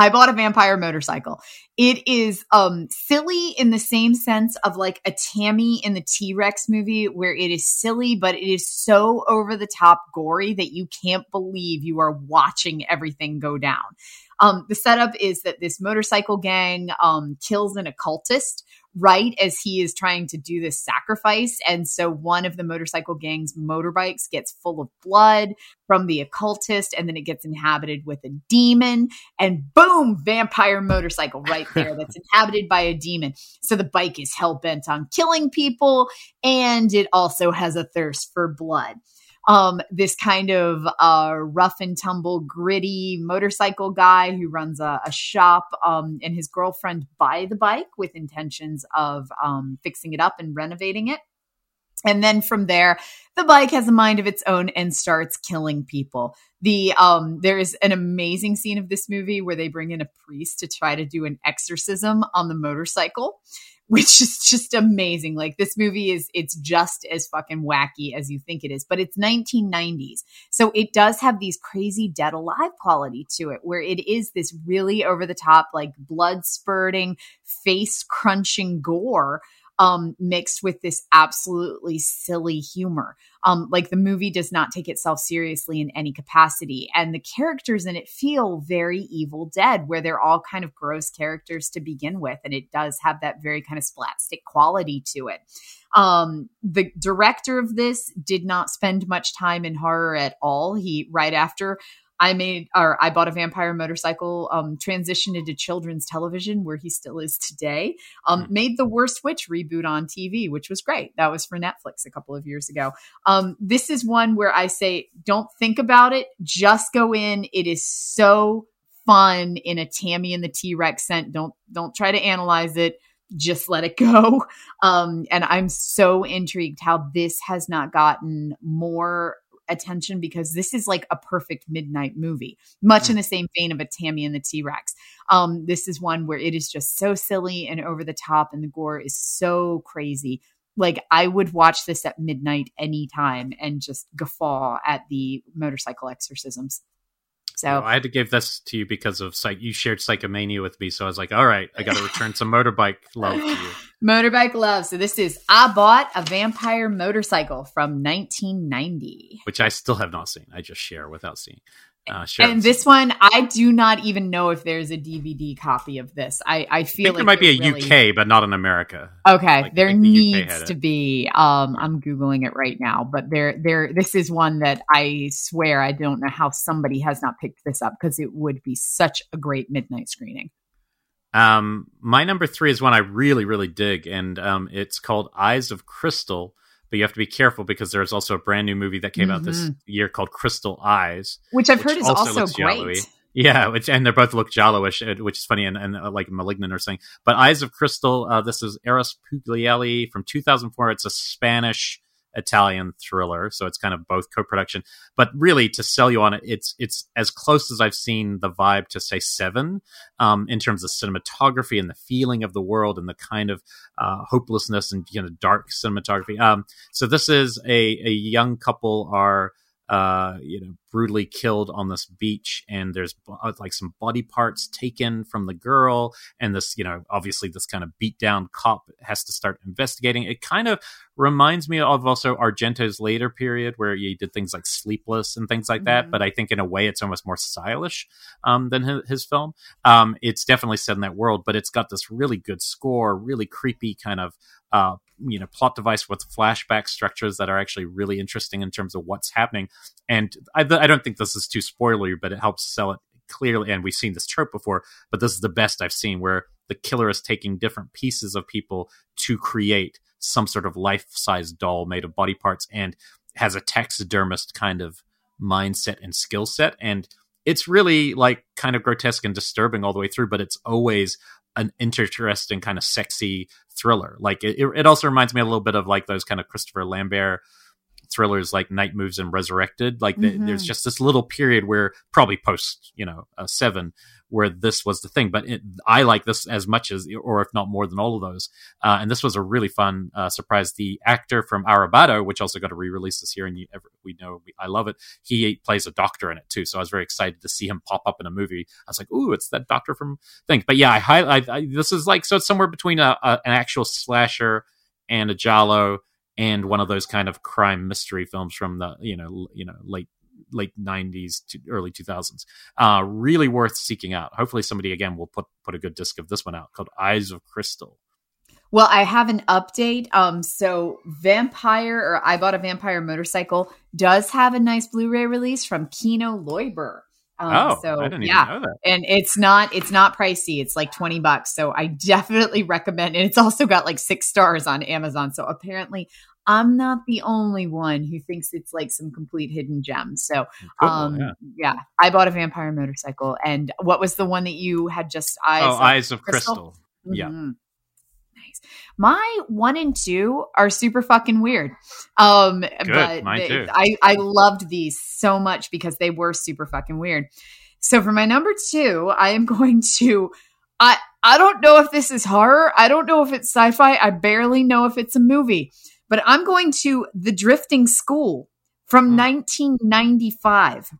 I bought a vampire motorcycle. It is um silly in the same sense of like a Tammy in the T-Rex movie where it is silly but it is so over the top gory that you can't believe you are watching everything go down. Um the setup is that this motorcycle gang um kills an occultist right as he is trying to do this sacrifice. And so one of the motorcycle gang's motorbikes gets full of blood from the occultist, and then it gets inhabited with a demon, and boom, vampire motorcycle right there that's (laughs) inhabited by a demon. So the bike is hell bent on killing people, and it also has a thirst for blood um, this kind of uh, rough and tumble, gritty motorcycle guy who runs a, a shop, um, and his girlfriend buy the bike with intentions of um, fixing it up and renovating it. And then from there, the bike has a mind of its own and starts killing people. The um there is an amazing scene of this movie where they bring in a priest to try to do an exorcism on the motorcycle (laughs) which is just amazing. Like this movie is it's just as fucking wacky as you think it is, but it's 1990s. So it does have these crazy dead alive quality to it where it is this really over the top like blood spurting, face crunching gore um, mixed with this absolutely silly humor. Um, like the movie does not take itself seriously in any capacity. And the characters in it feel very Evil Dead, where they're all kind of gross characters to begin with. And it does have that very kind of splatstick quality to it. Um, the director of this did not spend much time in horror at all. He, right after I made or I bought a vampire motorcycle, um, transitioned into children's television where he still is today. Um, mm. Made the Worst Witch reboot on TV, which was great. That was for Netflix a couple of years ago. Um, this is one where I say, don't think about it, just go in. It is so fun in a Tammy and the T Rex scent. Don't don't try to analyze it. Just let it (laughs) go. Um, and I'm so intrigued how this has not gotten more attention because this is like a perfect midnight movie, much mm. in the same vein of a Tammy and the T Rex. Um, this is one where it is just so silly and over the top, and the gore is so crazy. Like I would watch this at midnight anytime and just guffaw at the motorcycle exorcisms. So I had to give this to you because of psych. You shared Psychomania with me, so I was like, all right, I got to return some motorbike love to you. (laughs) Motorbike love. So this is I bought a vampire motorcycle from 1990, which I still have not seen. I just share without seeing. Uh, and this one, I do not even know if there's a DVD copy of this. I, I feel I like there might be a really... UK, but not in America. Okay, like, there needs to be. Um, I'm googling it right now, but there, there. This is one that I swear I don't know how somebody has not picked this up because it would be such a great midnight screening. Um, my number three is one I really, really dig, and um, it's called Eyes of Crystal but you have to be careful because there's also a brand new movie that came mm-hmm. out this mm-hmm. year called Crystal Eyes, which I've which heard is also, also great. Yeah, which and they both look Giallo-ish, uh, which is funny and, and uh, like malignant or something. But Eyes of Crystal, uh, this is Eros Puglielli from 2004. It's a Spanish Italian thriller, so it's kind of both co-production. But really, to sell you on it, it's it's as close as I've seen the vibe to say Seven, um, in terms of cinematography and the feeling of the world and the kind of uh, hopelessness and you know dark cinematography. Um, so this is a a young couple are uh, you know, brutally killed on this beach, and there's uh, like some body parts taken from the girl, and this, you know, obviously this kind of beat down cop has to start investigating. It kind of reminds me of also Argento's later period where he did things like Sleepless and things like that, mm-hmm. but I think in a way it's almost more stylish um, than his, his film. Um, it's definitely set in that world, but it's got this really good score, really creepy kind of uh, you know plot device with flashback structures that are actually really interesting in terms of what's happening. And I, I don't think this is too spoilery, but it helps sell it clearly. And we've seen this trope before, but this is the best I've seen where the killer is taking different pieces of people to create some sort of life-size doll made of body parts and has a taxidermist kind of mindset and skill set and it's really like kind of grotesque and disturbing all the way through but it's always an interesting kind of sexy thriller. Like it, it also reminds me a little bit of like those kind of Christopher Lambert thrillers like Night Moves and Resurrected. Like mm-hmm. there's just this little period where probably post you know uh, seven where this was the thing. But it, I like this as much as, or if not more than all of those. Uh, and this was a really fun uh, surprise. The actor from Arrebato, which also got a re-release this year, and you, we know we, I love it. He plays a doctor in it too, so I was very excited to see him pop up in a movie. I was like, "Ooh, it's that doctor from thing." But yeah, I highlight this is like so it's somewhere between a, a, an actual slasher and a giallo and one of those kind of crime mystery films from the you know you know late late 90s to early 2000s uh, really worth seeking out hopefully somebody again will put put a good disc of this one out called eyes of crystal well i have an update um so vampire or i bought a vampire motorcycle does have a nice blu-ray release from kino lorber um, oh, so I didn't yeah, even know that. and it's not it's not pricey. It's like twenty bucks. So I (laughs) definitely recommend. And it's also got like six stars on Amazon. So apparently, I'm not the only one who thinks it's like some complete hidden gem. So, cool, um, yeah. yeah. I bought a vampire motorcycle. And what was the one that you had just eyes? Oh, of Eyes of Crystal. crystal. Mm-hmm. Yeah. Nice. My one and two are super fucking weird. Um, Good, but mine they, too. I, I loved these so much because they were super fucking weird. So for my number two, I am (laughs) going to I I don't know if this is horror. I don't know if it's sci-fi. I barely know if it's a movie but I'm going to The Drifting School from mm. 1995.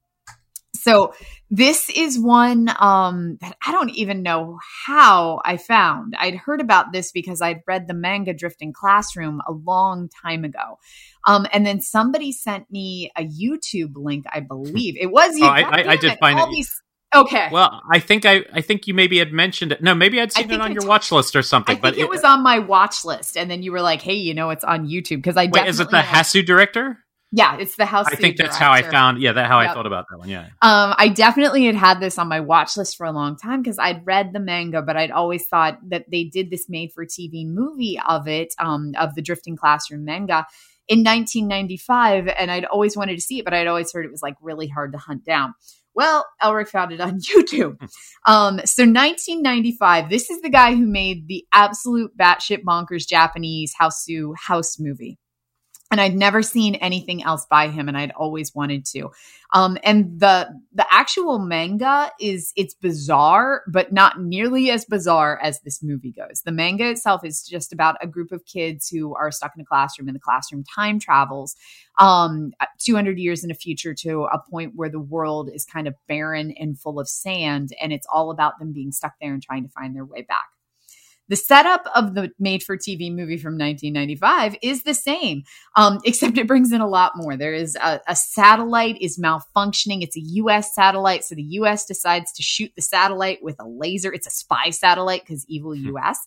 So this is one um, that I don't even know how I found. I'd heard about this because I'd read the manga Drifting Classroom a long time ago. Um, and then somebody sent me a YouTube link, I believe. It was you. Oh, I, I, I, did find it. These, Okay. Well, I think I I think you maybe had mentioned it. No, maybe I'd seen it on your t- watch list or something. but it, it, was on my watch list, and then you were like, "Hey, you know, it's on YouTube." Because I wait, is it the Hausu director? Yeah, it's the house. I think that's director. how I found. Yeah, that how yep. I thought about that one. Yeah. Um, I definitely had had this on my watch list for a long time because I'd read the manga, but I'd always thought that they did this made for TV movie of it, um, of the Drifting Classroom manga in 1995, and I'd always wanted to see it, but I'd always heard it was like really hard to hunt down. Well, Elric found it on (laughs) YouTube. Um, so 1995, this is the guy who made the absolute batshit bonkers Japanese Hausu house movie and I'd never seen anything else by him, and I'd always wanted to. Um, and the the actual manga is it's bizarre, but not nearly as bizarre as this movie goes. The manga itself is just about a group of kids who are stuck in a classroom, and the classroom time travels um, 200 years in the future to a point where the world is kind of barren and full of sand, and it's all about them being stuck there and trying to find their way back. The setup of the made for TV movie from 1995 is the same, um, (laughs) except it brings in a lot more. There is a, a, satellite is malfunctioning. It's a U.S. satellite, so the U.S. decides to shoot the satellite with a laser. It's a spy satellite because evil U.S.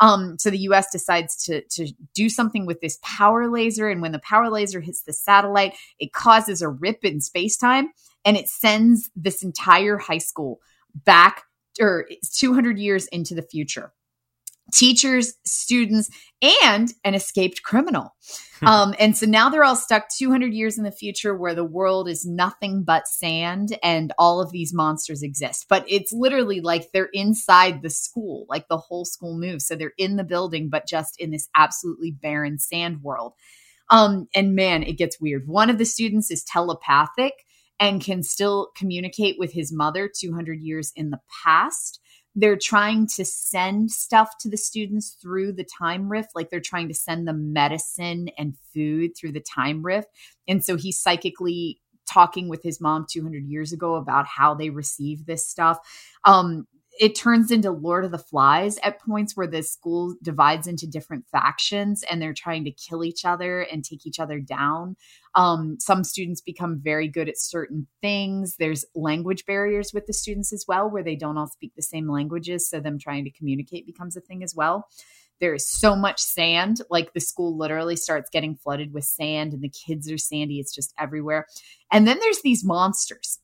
Hmm. Um, so the U.S. decides to to do something with this power laser, and when the power laser hits the satellite, it causes a rip in space time, and it sends this entire high school back or 200 years into the future teachers, students, and an escaped criminal. um, and so now they're all stuck 200 years in the future where the world is nothing but sand and all of these monsters exist. But it's literally like they're inside the school, like the whole school moves. So they're in the building, but just in this absolutely barren sand world. Um, and man, it gets weird. One of the students is telepathic and can still communicate with his mother 200 years in the past they're trying to send stuff to the students through the time rift like they're trying to send them medicine and food through the time rift. And so he's psychically talking with his mom 200 years ago about how they receive this stuff. Um it turns into Lord of the Flies at points where the school divides into different factions and they're trying to kill each other and take each other down. Um, some students become very good at certain things. There's language barriers with the students as well, where they don't all speak the same languages. So, them trying to communicate becomes a thing as well. There is so much sand, like the school literally starts getting flooded with sand, and the kids are sandy. It's just everywhere. And then there's these monsters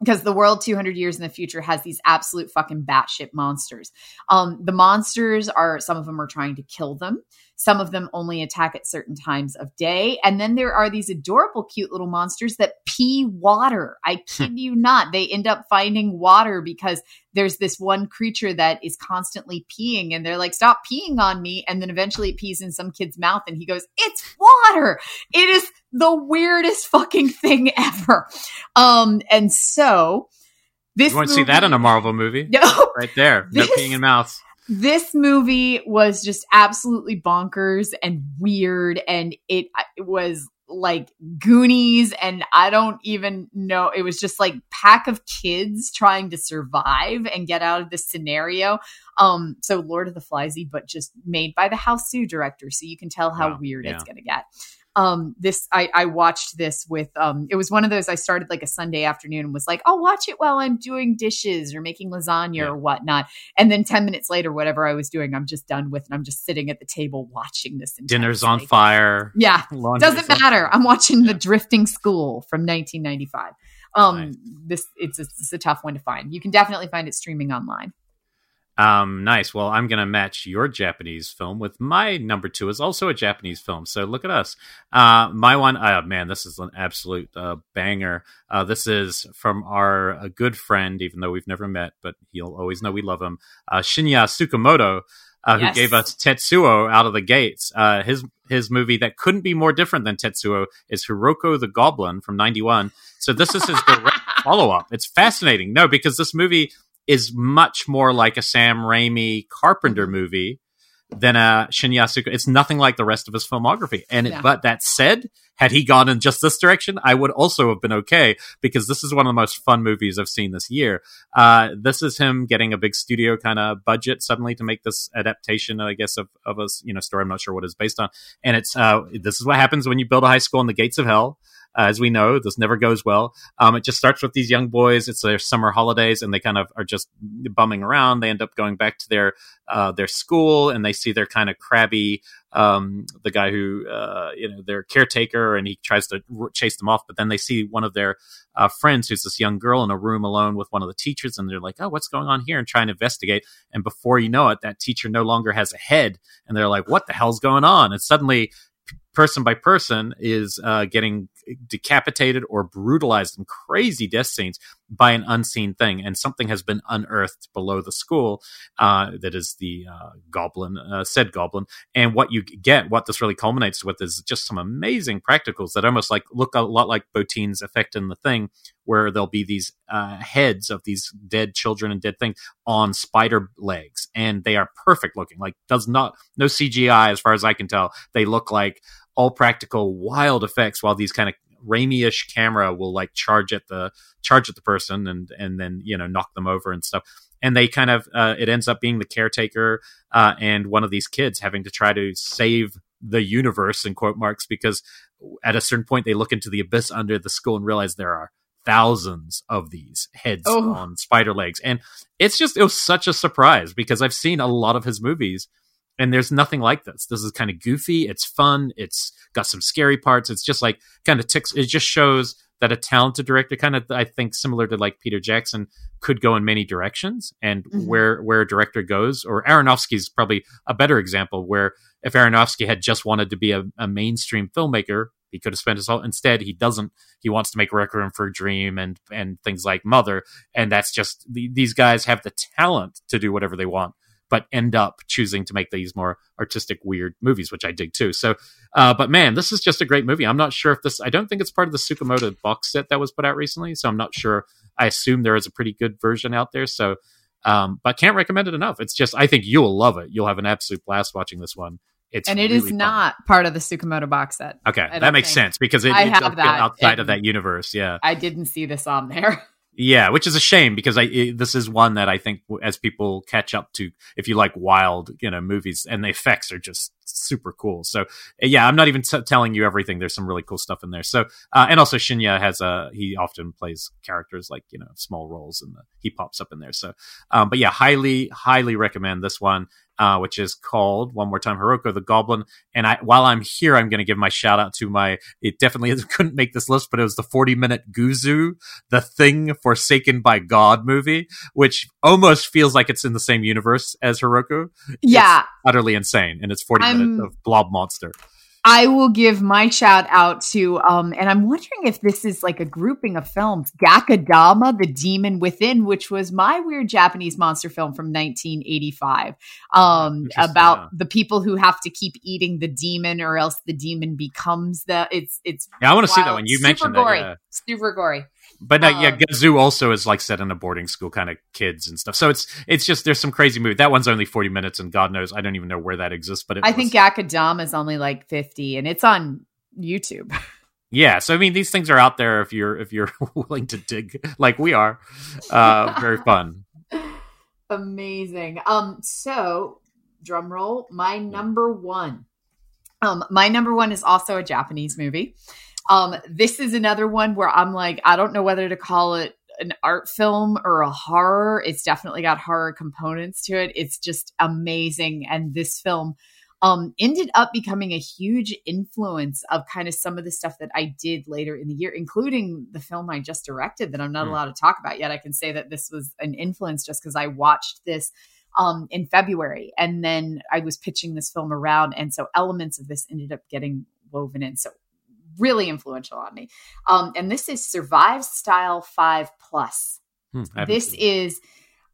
because the world 200 years in the future has these absolute fucking batshit monsters. Um, the monsters are some of them are trying to kill them. Some of them only attack at certain times of day. And then there are these adorable, cute little monsters that pee water. I kid you not. They end up finding water because there's this one creature that is constantly peeing and they're like, stop peeing on me. And then eventually it pees in some kid's mouth and he goes, it's water. It is the weirdest fucking thing (laughs) ever. Um, and so this You want to see that in a Marvel movie? (laughs) No, Right there. No This- peeing in mouths. This movie was just absolutely bonkers and weird and it, it was like goonies and i don't even know it was just like pack of kids trying to survive and get out of this scenario. Um so lord of the fliesy but just made by the Hausu director so you can tell how Wow, weird it's gonna get um this I, I watched this with um it was one of those i started like a sunday afternoon and was like i'll watch it while i'm doing dishes or making lasagna Yeah. or whatnot. And then 10 minutes later whatever i was doing i'm just done with and i'm just sitting at the table watching this Dinner's on fire. yeah. (laughs) Doesn't matter. i'm watching the drifting school from 1995 um Nice. this it's, it's a tough one to find. You can definitely find it streaming online Um, nice. Well, I'm going to match your Japanese film with my number two is also a Japanese film. So look at us. Uh, my one, uh, man, this is an absolute uh, banger. Uh, this is from our uh, good friend, even though we've never met, but he'll always know we love him, uh, Shinya Tsukamoto, uh, Yes. who gave us Tetsuo out of the gates. Uh, his his movie that couldn't be more different than Tetsuo is Hiruko the Goblin from '91. So this is his direct (laughs) follow up. It's fascinating. No, because this movie is much more like a Sam Raimi Carpenter movie than a Shinya Tsuka. It's nothing like the rest of his filmography. And Yeah. it, but that said, had he gone in just this direction, I would also have been okay because this is one of the most fun movies I've seen this year. Uh, this is him getting a big studio kind of budget suddenly to make this adaptation, I guess, of, of a you know story. I'm not sure what it's based on. And it's uh, this is what happens when you build a high school in the gates of hell. Uh, as we know, this never goes well. Um, it just starts with these young boys. It's their summer holidays, and they kind of are just bumming around. They end up going back to their uh, their school, and they see their kind of crabby um, the guy who uh, you know their caretaker, and he tries to r- chase them off. But then they see one of their uh, friends, who's this young girl, in a room alone with one of the teachers, and they're like, "Oh, what's going on here?" and try and investigate. And before you know it, that teacher no longer has a head, and they're like, "What the hell's going on?" And suddenly person by person is uh, getting decapitated or brutalized in crazy death scenes by an unseen thing, and something has been unearthed below the school uh, that is the uh, goblin, uh, said goblin. And what you get, what this really culminates with, is just some amazing practicals that almost like look a lot like Bottin's effect in the thing, where there'll be these uh, heads of these dead children and dead things on spider legs, and they are perfect looking. Like does not no CGI as far as I can tell. They look like all practical wild effects while these kind of Raimi-ish camera will like charge at the charge at the person and and then you know knock them over and stuff and they kind of uh, it ends up being the caretaker uh, and one of these kids having to try to save the universe in quote marks because at a certain point they look into the abyss under the school and realize there are thousands of these heads Oh. on spider legs and it's just it was such a surprise because i've seen a lot of his movies and there's nothing like this. This is kind of goofy. It's fun. It's got some scary parts. It's just like kind of ticks. It just shows that a talented director, kind of, I think, similar to like Peter Jackson, could go in many directions. And Mhm. where where a director goes, or Aronofsky is probably a better example. Where if Aronofsky had just wanted to be a, a mainstream filmmaker, he could have spent his whole. Instead, he doesn't. He wants to make Requiem for a Dream and and things like Mother, and that's just the, these guys have the talent to do whatever they want but end up choosing to make these more artistic, weird movies, which I dig too. So, uh, but man, this is just a great movie. I'm not sure if this, I don't think it's part of the Tsukamoto box set that was put out recently. So I'm not sure. I assume there is a pretty good version out there. So, um, but can't recommend it enough. It's just, I think you'll love it. You'll have an absolute blast watching this one. It's and it is really fun. not part of the Tsukamoto box set. Okay, that makes think- sense because it, I it have that, outside of that universe. Yeah. I didn't see this on there. (laughs) Yeah, which is a shame because I it, this is one that I think as people catch up to, if you like wild, you know, movies and the effects are just super cool. So yeah, I'm not even t- telling you everything. There's some really cool stuff in there. So uh, and also Shinya has a he often plays characters like you know small roles and he pops up in there. So um, but yeah, highly highly recommend this one. Uh, which is called one more time Hiruko the Goblin. And I, while I'm here, I'm going to give my shout out to my. It definitely (laughs) couldn't make this list, but it was the 40 minute Guzu the Thing Forsaken by God movie, which almost feels like it's in the same universe as Hiruko. yeah, Utterly insane. And it's 40 I'm- minutes of blob monster. I will give my shout out to, um, and I'm wondering if this is like a grouping of films, Gakadama, The Demon Within, which was my weird Japanese monster film from 1985, um, about yeah. the people who have to keep eating the demon or else the demon becomes the, it's, it's, yeah, I want to see that one. You mentioned gory, that. Yeah. Super gory. But yeah, um, Gazoo also is like set in a boarding school kind of kids and stuff. So it's it's just there's some crazy movie. That one's only 40 minutes and God knows I don't even know where that exists, but I was. think Akadam is only like 50 and it's on YouTube. (laughs) Yeah, so I mean these things are out there if you're if you're (laughs) willing to dig like we are. Uh very fun. (laughs) Amazing. Um so drum roll, my number 1. Um my number 1 is also a Japanese movie. Um, this is another one where I'm like, I don't know whether to call it an art film or a horror. It's definitely got horror components to it. It's just amazing. And this film um, ended up becoming a huge influence of kind of some of the stuff that I did later in the year, including the film I just directed that I'm not mm. allowed to talk about yet. I can say that this was an influence just because I watched this um, in February and then I was pitching this film around. And so elements of this ended up getting woven in. So really influential on me. Um, and this is Survive Style 5 Plus. Hmm, this is,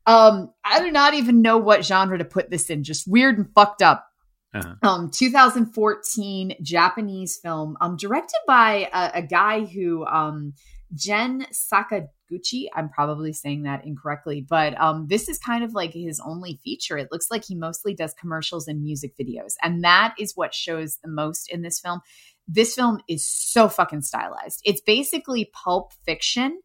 um, I do not even know what genre to put this in, just weird and fucked up. Uh-huh. Um, 2014 Japanese film, um, directed by a, a guy who, um, Gen Sakaguchi. I'm probably saying that incorrectly, but um, this is kind of like his only feature. It looks like he mostly does commercials and music videos, and that is what shows the most in this film. This film is so fucking stylized. It's basically pulp fiction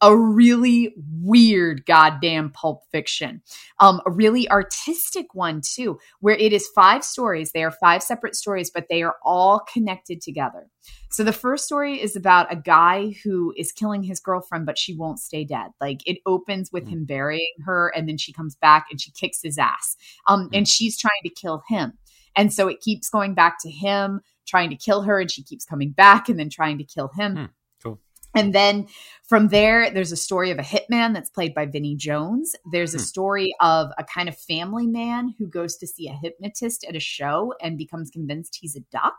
a really weird goddamn pulp fiction. Um, a really artistic one too, where it is five stories. They are five separate stories, but they are all connected together. So the first story is about a guy who is killing his girlfriend, but she won't stay dead. Like it opens with mm. him burying her, and then she comes back and she kicks his ass. Um, mm. and she's trying to kill him. And so it keeps going back to him trying to kill her and she keeps coming back and then trying to kill him. Hmm, cool. And then from there, there's a story of a hitman that's played by Vinnie Jones. There's a hmm. story of a kind of family man who goes to see a hypnotist at a show and becomes convinced he's a duck.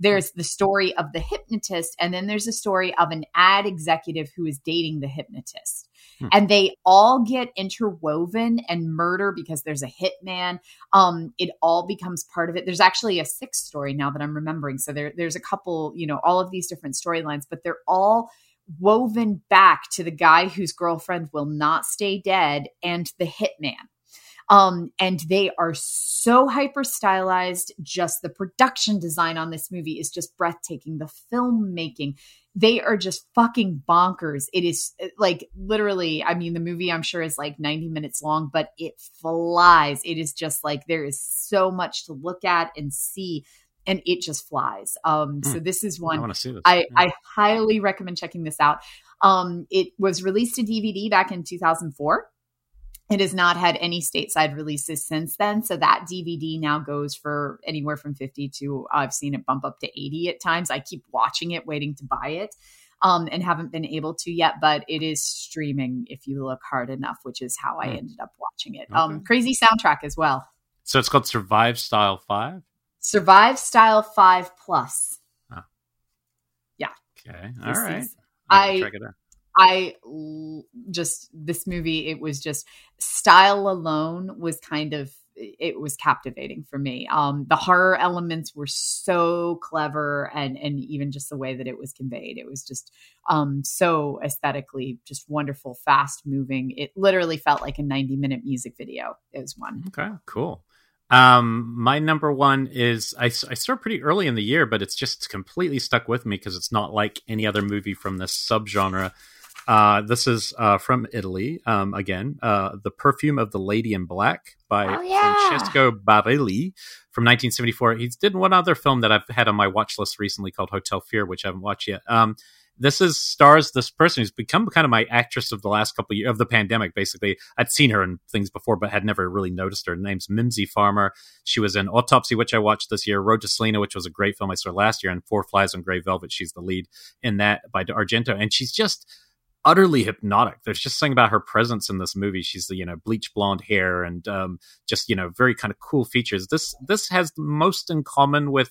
There's the story of the hypnotist, and then there's a story of an ad executive who is dating the hypnotist. Hmm. And they all get interwoven and murder because there's a hitman. Um, it all becomes part of it. There's actually a sixth story now that I'm remembering. So there, there's a couple, you know, all of these different storylines, but they're all woven back to the guy whose girlfriend will not stay dead and the hitman. Um, and they are so hyper stylized. Just the production design on this movie is just breathtaking. The filmmaking, they are just fucking bonkers. It is uh, like literally, I mean, the movie I'm sure is like 90 minutes long, but it flies. It is just like there is so much to look at and see and it just flies. Um, so hmm. this is one I, this. I, yeah. I highly recommend checking this out. Um, it was released to DVD back in 2004. It has not had any stateside releases since then. So that DVD now goes for anywhere from 50 to I've seen it bump up to 80 at times. I keep watching it, waiting to buy it. Um, and haven't been able to yet, but it is streaming if you look hard enough, which is how I hmm. ended up watching it. Um, okay. Um, crazy soundtrack as well. So it's called Survive Style 5? Survive Style 5 Plus. Oh. Yeah. Okay. All this right. I, I just this movie it was just style alone was kind of it was captivating for me. Um, the horror elements were so clever, and and even just the way that it was conveyed, it was just um, so aesthetically just wonderful, fast moving. It literally felt like a ninety minute music video. It was one. Okay, cool. Um, my number one is I, I started pretty early in the year, but it's just completely stuck with me because it's not like any other movie from this subgenre. Uh, this is uh, from Italy. Um, again, uh, The Perfume of the Lady in Black by oh, yeah. Francesco Barilli from 1974. He did one other film that I've had on my watch list recently called Hotel Fear, which I haven't watched yet. Um, this is stars this person who's become kind of my actress of the last couple of years of the pandemic. Basically, I'd seen her in things before, but had never really noticed her. her name's Mimsy Farmer. She was in Autopsy, which I watched this year. Road to Salina, which was a great film I saw last year, and Four Flies on Grey Velvet. She's the lead in that by Argento, and she's just utterly hypnotic. There's just something about her presence in this movie. She's the you know bleach blonde hair and um, just you know very kind of cool features. This this has most in common with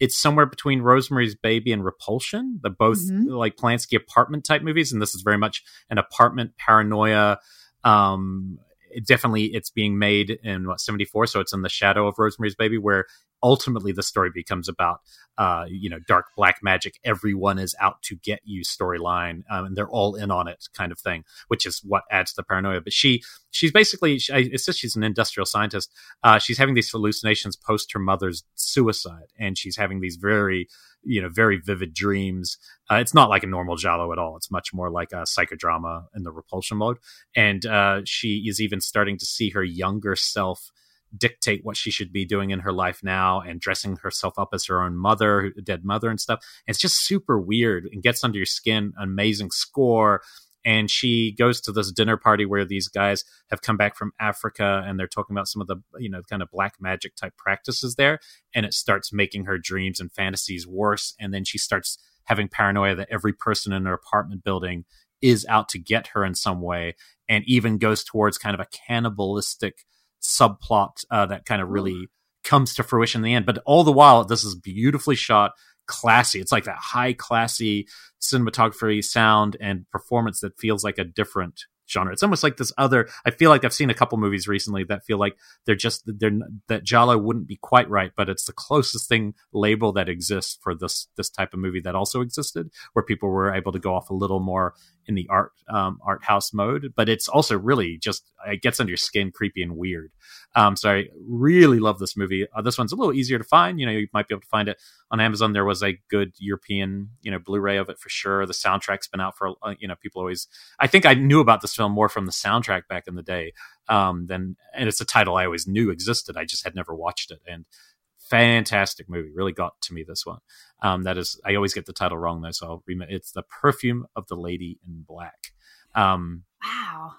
it's somewhere between Rosemary's Baby and Repulsion, the both Mhm. like Polanski apartment type movies, and this is very much an apartment paranoia. Um, it definitely, it's being made in what seventy four, so it's in the shadow of Rosemary's Baby, where ultimately the story becomes about uh, you know dark black magic. Everyone is out to get you storyline, um, and they're all in on it, kind of thing, which is what adds to the paranoia. But she, she's basically, she, I- it's just she's an industrial scientist. Uh, she's having these hallucinations post her mother's suicide, and she's having these very you know very vivid dreams uh, it's not like a normal Giallo at all. It's much more like a psychodrama in the repulsion mode. And uh, she is even starting to see her younger self dictate what she should be doing in her life now and dressing herself up as her own mother, dead mother, and stuff. And it's just super weird and gets under your skin. Amazing score. And she goes to this dinner party where these guys have come back from Africa and they're talking about some of the, you know, kind of black magic type practices there. And it starts making her dreams and fantasies worse. And then she starts having paranoia that every person in her apartment building is out to get her in some way and even goes towards kind of a cannibalistic subplot uh, that kind of really comes to fruition in the end but all the while this is beautifully shot classy. It's like that high classy cinematography sound and performance that feels like a different genre. It's almost like this other i feel like i've seen a couple movies recently that feel like they're just they're that giallo wouldn't be quite right but it's the closest thing label that exists for this this type of movie that also existed where people were able to go off a little more in the art um, art house mode but it's also really just it gets under your skin creepy and weird. Um, so i really love this movie. Uh, this one's a little easier to find. You know you might be able to find it on amazon. There was a good european you know blu-ray of it for sure. The soundtrack's been out for uh, you know people always i think i knew about this film more from the soundtrack back in the day um, than and it's a title i always knew existed. I just had never watched it. And fantastic movie really got to me this one um, that is i always get the title wrong though so i'll remit it's the perfume of the lady in black um, Wow.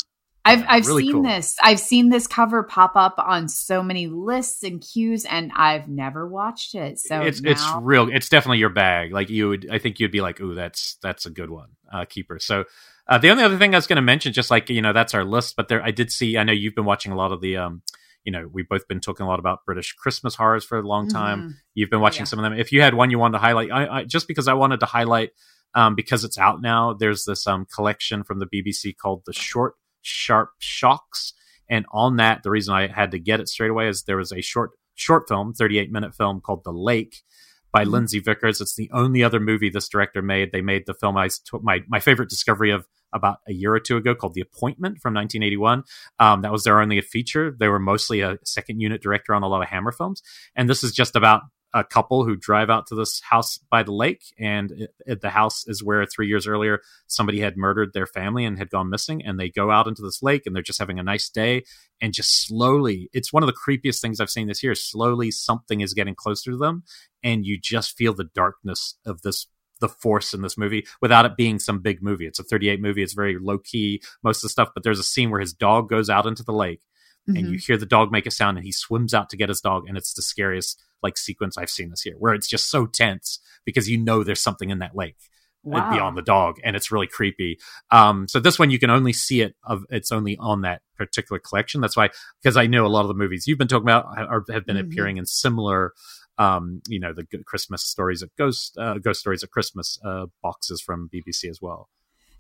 I've Yeah, I've really seen cool. this. I've seen this cover pop up on so many lists and queues, and I've never watched it. So it's now, it's real it's definitely your bag like you would i think you'd be like ooh that's that's a good one uh keeper so uh, the only other thing i was going to mention just like you know that's our list but there i did see i know you've been watching a lot of the um you know we've both been talking a lot about british christmas horrors for a long time Mhm. you've been watching Yeah. some of them if you had one you wanted to highlight I, I just because i wanted to highlight um because it's out now there's this um collection from the bbc called the short sharp shocks and on that the reason i had to get it straight away is there was a short short film 38 minute film called the lake by Mhm. lindsey vickers it's the only other movie this director made they made the film i took my my favorite discovery of about a year or two ago called the appointment from 1981 um, that was their only feature. They were mostly a second unit director on a lot of hammer films. And this is just about a couple who drive out to this house by the lake. And it, it- the house is where three years earlier somebody had murdered their family and had gone missing. And they go out into this lake and they're just having a nice day. And just slowly it's one of the creepiest things i've seen this year slowly something is getting closer to them. And you just feel the darkness of this the force in this movie without it being some big movie it's a 38 movie it's very low key most of the stuff but there's a scene where his dog goes out into the lake and Mhm. you hear the dog make a sound and he swims out to get his dog and it's the scariest like sequence i've seen this year where it's just so tense because you know there's something in that lake uh, Wow. beyond the dog and it's really creepy um so this one you can only see it of it's only on that particular collection that's why because i know a lot of the movies you've been talking about are, have been Mhm. appearing in similar um you know the christmas stories of ghost uh, ghost stories of christmas uh boxes from bbc as well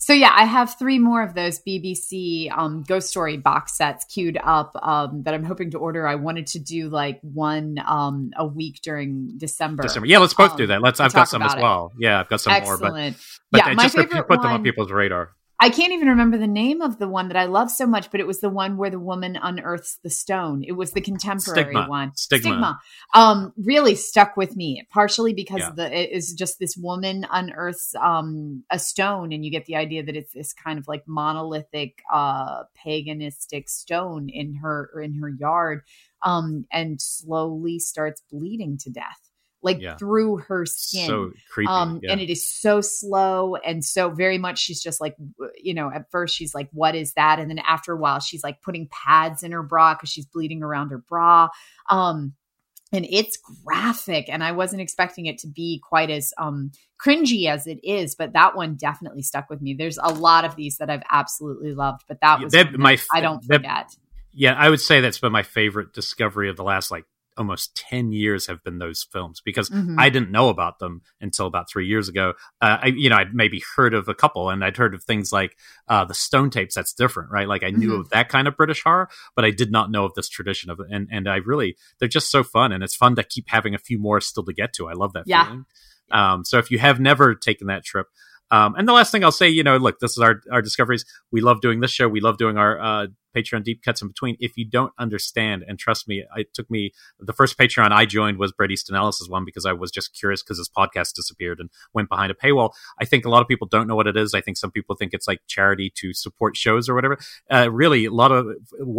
So yeah, I have three more of those BBC um, Ghost Story box sets queued up um, that I'm hoping to order. I wanted to do like one um, a week during December. December. yeah let's both Um, do that let's i've got some as about it. well yeah i've got some more but but yeah, my just favorite put them on people's radar I can't even remember the name of the one that I love so much, but it was the one where the woman unearths the stone. It was the contemporary Stigma. one. Stigma. Um, really stuck with me, partially because Yeah. the it is just this woman unearths um a stone, and you get the idea that it's this kind of like monolithic, uh, paganistic stone in her in her yard, um, and slowly starts bleeding to death, like Yeah. through her skin. So creepy. Um yeah. and it is so slow and so very much she's just like you know at first she's like what is that? And then after a while she's like putting pads in her bra because she's bleeding around her bra. Um and it's graphic and i wasn't expecting it to be quite as um cringy as it is but that one definitely stuck with me. There's a lot of these that i've absolutely loved but that Yeah, was that my i don't that- forget. Yeah, I would say that's been my favorite discovery of the last like almost 10 years have been those films because mm-hmm. I didn't know about them until about three years ago. Uh, I, you know, I'd maybe heard of a couple and I'd heard of things like uh, the Stone Tapes. That's different, right? Like I knew mm-hmm. of that kind of British horror, but I did not know of this tradition of it. And, and I really, they're just so fun. And it's fun to keep having a few more still to get to. I love that yeah. feeling. Um, so if you have never taken that trip, um, and the last thing I'll say, you know, look, this is our our discoveries. We love doing this show. We love doing our uh, Patreon deep cuts in between. If you don't understand, and trust me, it took me the first Patreon I joined was Bret Easton one because I was just curious because his podcast disappeared and went behind a paywall. I think a lot of people don't know what it is. I think some people think it's like charity to support shows or whatever. Uh, really, a lot of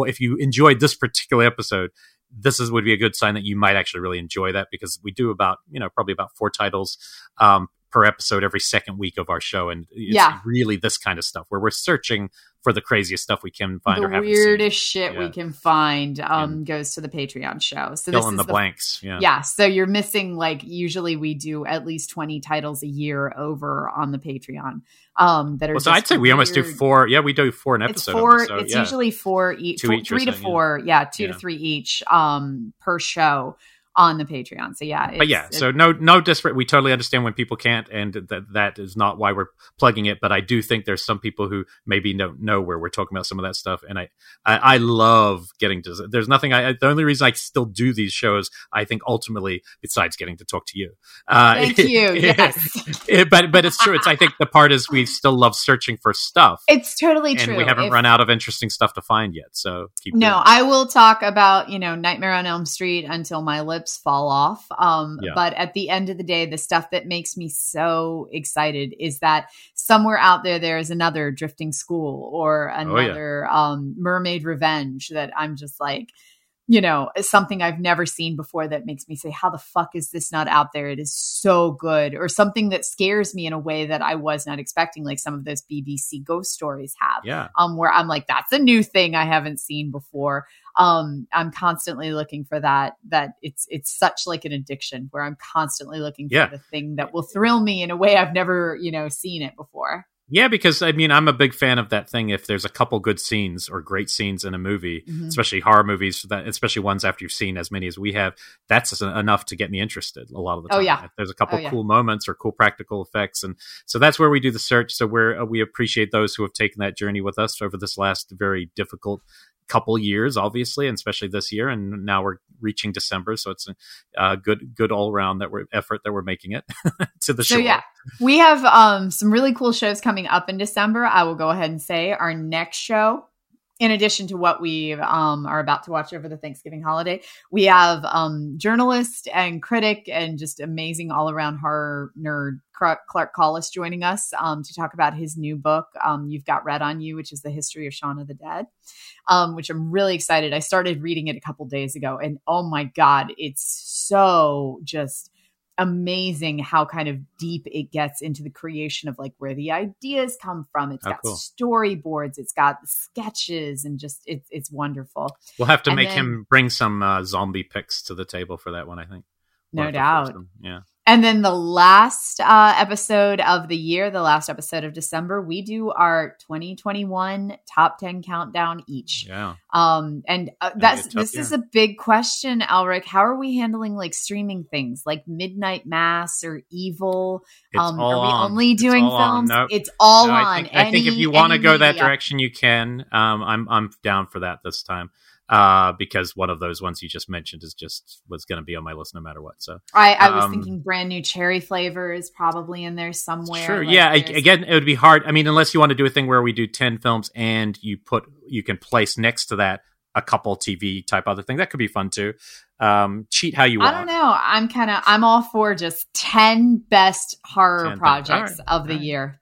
if you enjoyed this particular episode, this is would be a good sign that you might actually really enjoy that because we do about you know probably about four titles um, per episode every second week of our show, and it's yeah. really this kind of stuff where we're searching for the craziest stuff we can find. The weirdest shit yeah. we can find um, goes to the Patreon show. So fill in the, the, blanks. Yeah. Yeah. So you're missing like usually we do at least 20 titles a year over on the Patreon. Um, that are. Well, so I'd say we almost do four. Yeah, we do four an episode. It's four. It's yeah. usually four each. Two four, each three to four. Yeah, two to three each. Um, per show on the Patreon. So yeah, but yeah, so no no disparate. We totally understand when people can't, and that that is not why we're plugging it. But I do think there's some people who maybe don't know where we're talking about some of that stuff, and I I, I love getting to. There's nothing. I the only reason I still do these shows, I think ultimately, besides getting to talk to you. Uh, Thank (laughs) you. yes, (laughs) it, but but it's true. It's I think the part is we still love searching for stuff. It's totally and true. We haven't if, run out of interesting stuff to find yet. So no, I will talk about you know Nightmare on Elm Street until my lips fall off. Um, yeah. But at the end of the day, the stuff that makes me so excited is that somewhere out there, there is another Drifting School or another oh, yeah. um, Mermaid Revenge that I'm just like, you know, something I've never seen before that makes me say, how the fuck is this not out there? It is so good. Or something that scares me in a way that I was not expecting, like some of those BBC ghost stories have. Yeah. Um, where I'm like, that's a new thing I haven't seen before. Um, I'm constantly looking for that, that it's, it's such like an addiction where I'm constantly looking for yeah. the thing that will thrill me in a way I've never, you know, seen it before. Yeah, because I mean, I'm a big fan of that thing. If there's a couple good scenes or great scenes in a movie, mm-hmm. especially horror movies, that especially ones after you've seen as many as we have, that's enough to get me interested. A lot of the oh, time, oh, yeah. If there's a couple oh, yeah. cool moments or cool practical effects, and so that's where we do the search. So we're uh, we appreciate those who have taken that journey with us over this last very difficult couple years, obviously, and especially this year. And now we're reaching December, so it's a uh, good, good all around that we're effort that we're making it (laughs) to the show. So yeah, we have um, some really cool shows coming up in December. I will go ahead and say our next show in addition to what we um, are about to watch over the Thanksgiving holiday, we have um, journalist and critic and just amazing all around horror nerd Clark Collis joining us um, to talk about his new book, um, You've Got Red on You, which is the history of Shaun of the Dead, um, which I'm really excited. I started reading it a couple days ago, and oh my God, it's so just amazing how kind of deep it gets into the creation of like where the ideas come from. It's oh, got cool. storyboards, it's got sketches, and just it's it's wonderful. We'll have to and make then, him bring some uh, zombie pics to the table for that one. I think. No doubt. Yeah. And then the last uh, episode of the year, the last episode of December, we do our 2021 top 10 countdown each. Yeah. Um, and uh, that's this year. is a big question, Elric. How are we handling like streaming things like Midnight Mass or Evil? It's um, are we on. only doing it's films? It's all no, on. I think, any, I think if you want to go that direction, you can. Um, I'm I'm down for that this time uh, because one of those ones you just mentioned is just was going to be on my list no matter what. So I, I was um, thinking brand new cherry flavor is probably in there somewhere. Sure, like yeah. Again, it would be hard. I mean, unless you want to do a thing where we do ten films and you put you can place next to that a couple TV type other thing that could be fun too. Um, cheat how you want. I don't know. I'm kind of I'm all for just ten best horror 10 projects right. of the right. year.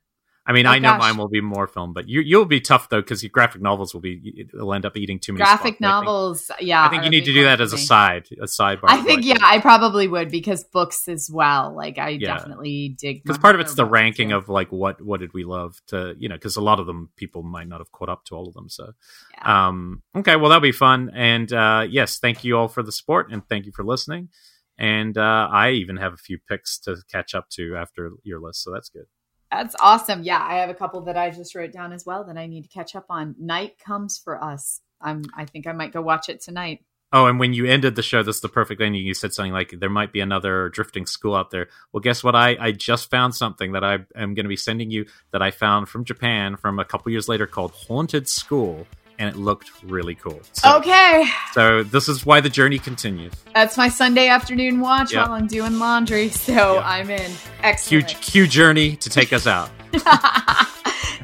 I mean, oh, I know gosh. mine will be more film, but you you'll be tough though because your graphic novels will be will end up eating too many. Graphic spots. novels, I yeah. I think you need to do that as a side, a sidebar. I think yeah, I probably would because books as well. Like I yeah. definitely dig because part of it's the ranking too. of like what what did we love to you know because a lot of them people might not have caught up to all of them. So, yeah. um, okay, well that'll be fun. And uh, yes, thank you all for the support and thank you for listening. And uh, I even have a few picks to catch up to after your list, so that's good. That's awesome. Yeah, I have a couple that I just wrote down as well that I need to catch up on. Night comes for us. I'm I think I might go watch it tonight. Oh, and when you ended the show, this is the perfect ending. You said something like, "There might be another drifting school out there." Well, guess what? I I just found something that I am going to be sending you that I found from Japan from a couple years later called Haunted School, and it looked really cool. So, okay. So this is why the journey continues. That's my Sunday afternoon watch yep. while I'm doing laundry. (laughs) So yep. I'm in. Excellent. Huge Q journey to take us out. (laughs)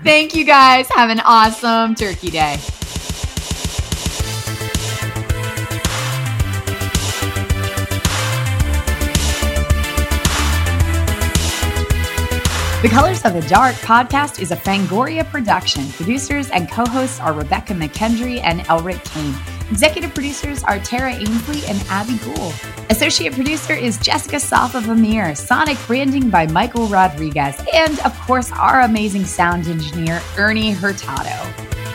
Thank you guys. Have an awesome Turkey Day. The Colors of the Dark podcast is a Fangoria production. Producers and co hosts are Rebecca McKendry and Elric Kane. Executive producers are Tara Ainsley and Abby Gould. Associate producer is Jessica Safa Amir. Sonic branding by Michael Rodriguez. And of course, our amazing sound engineer, Ernie Hurtado.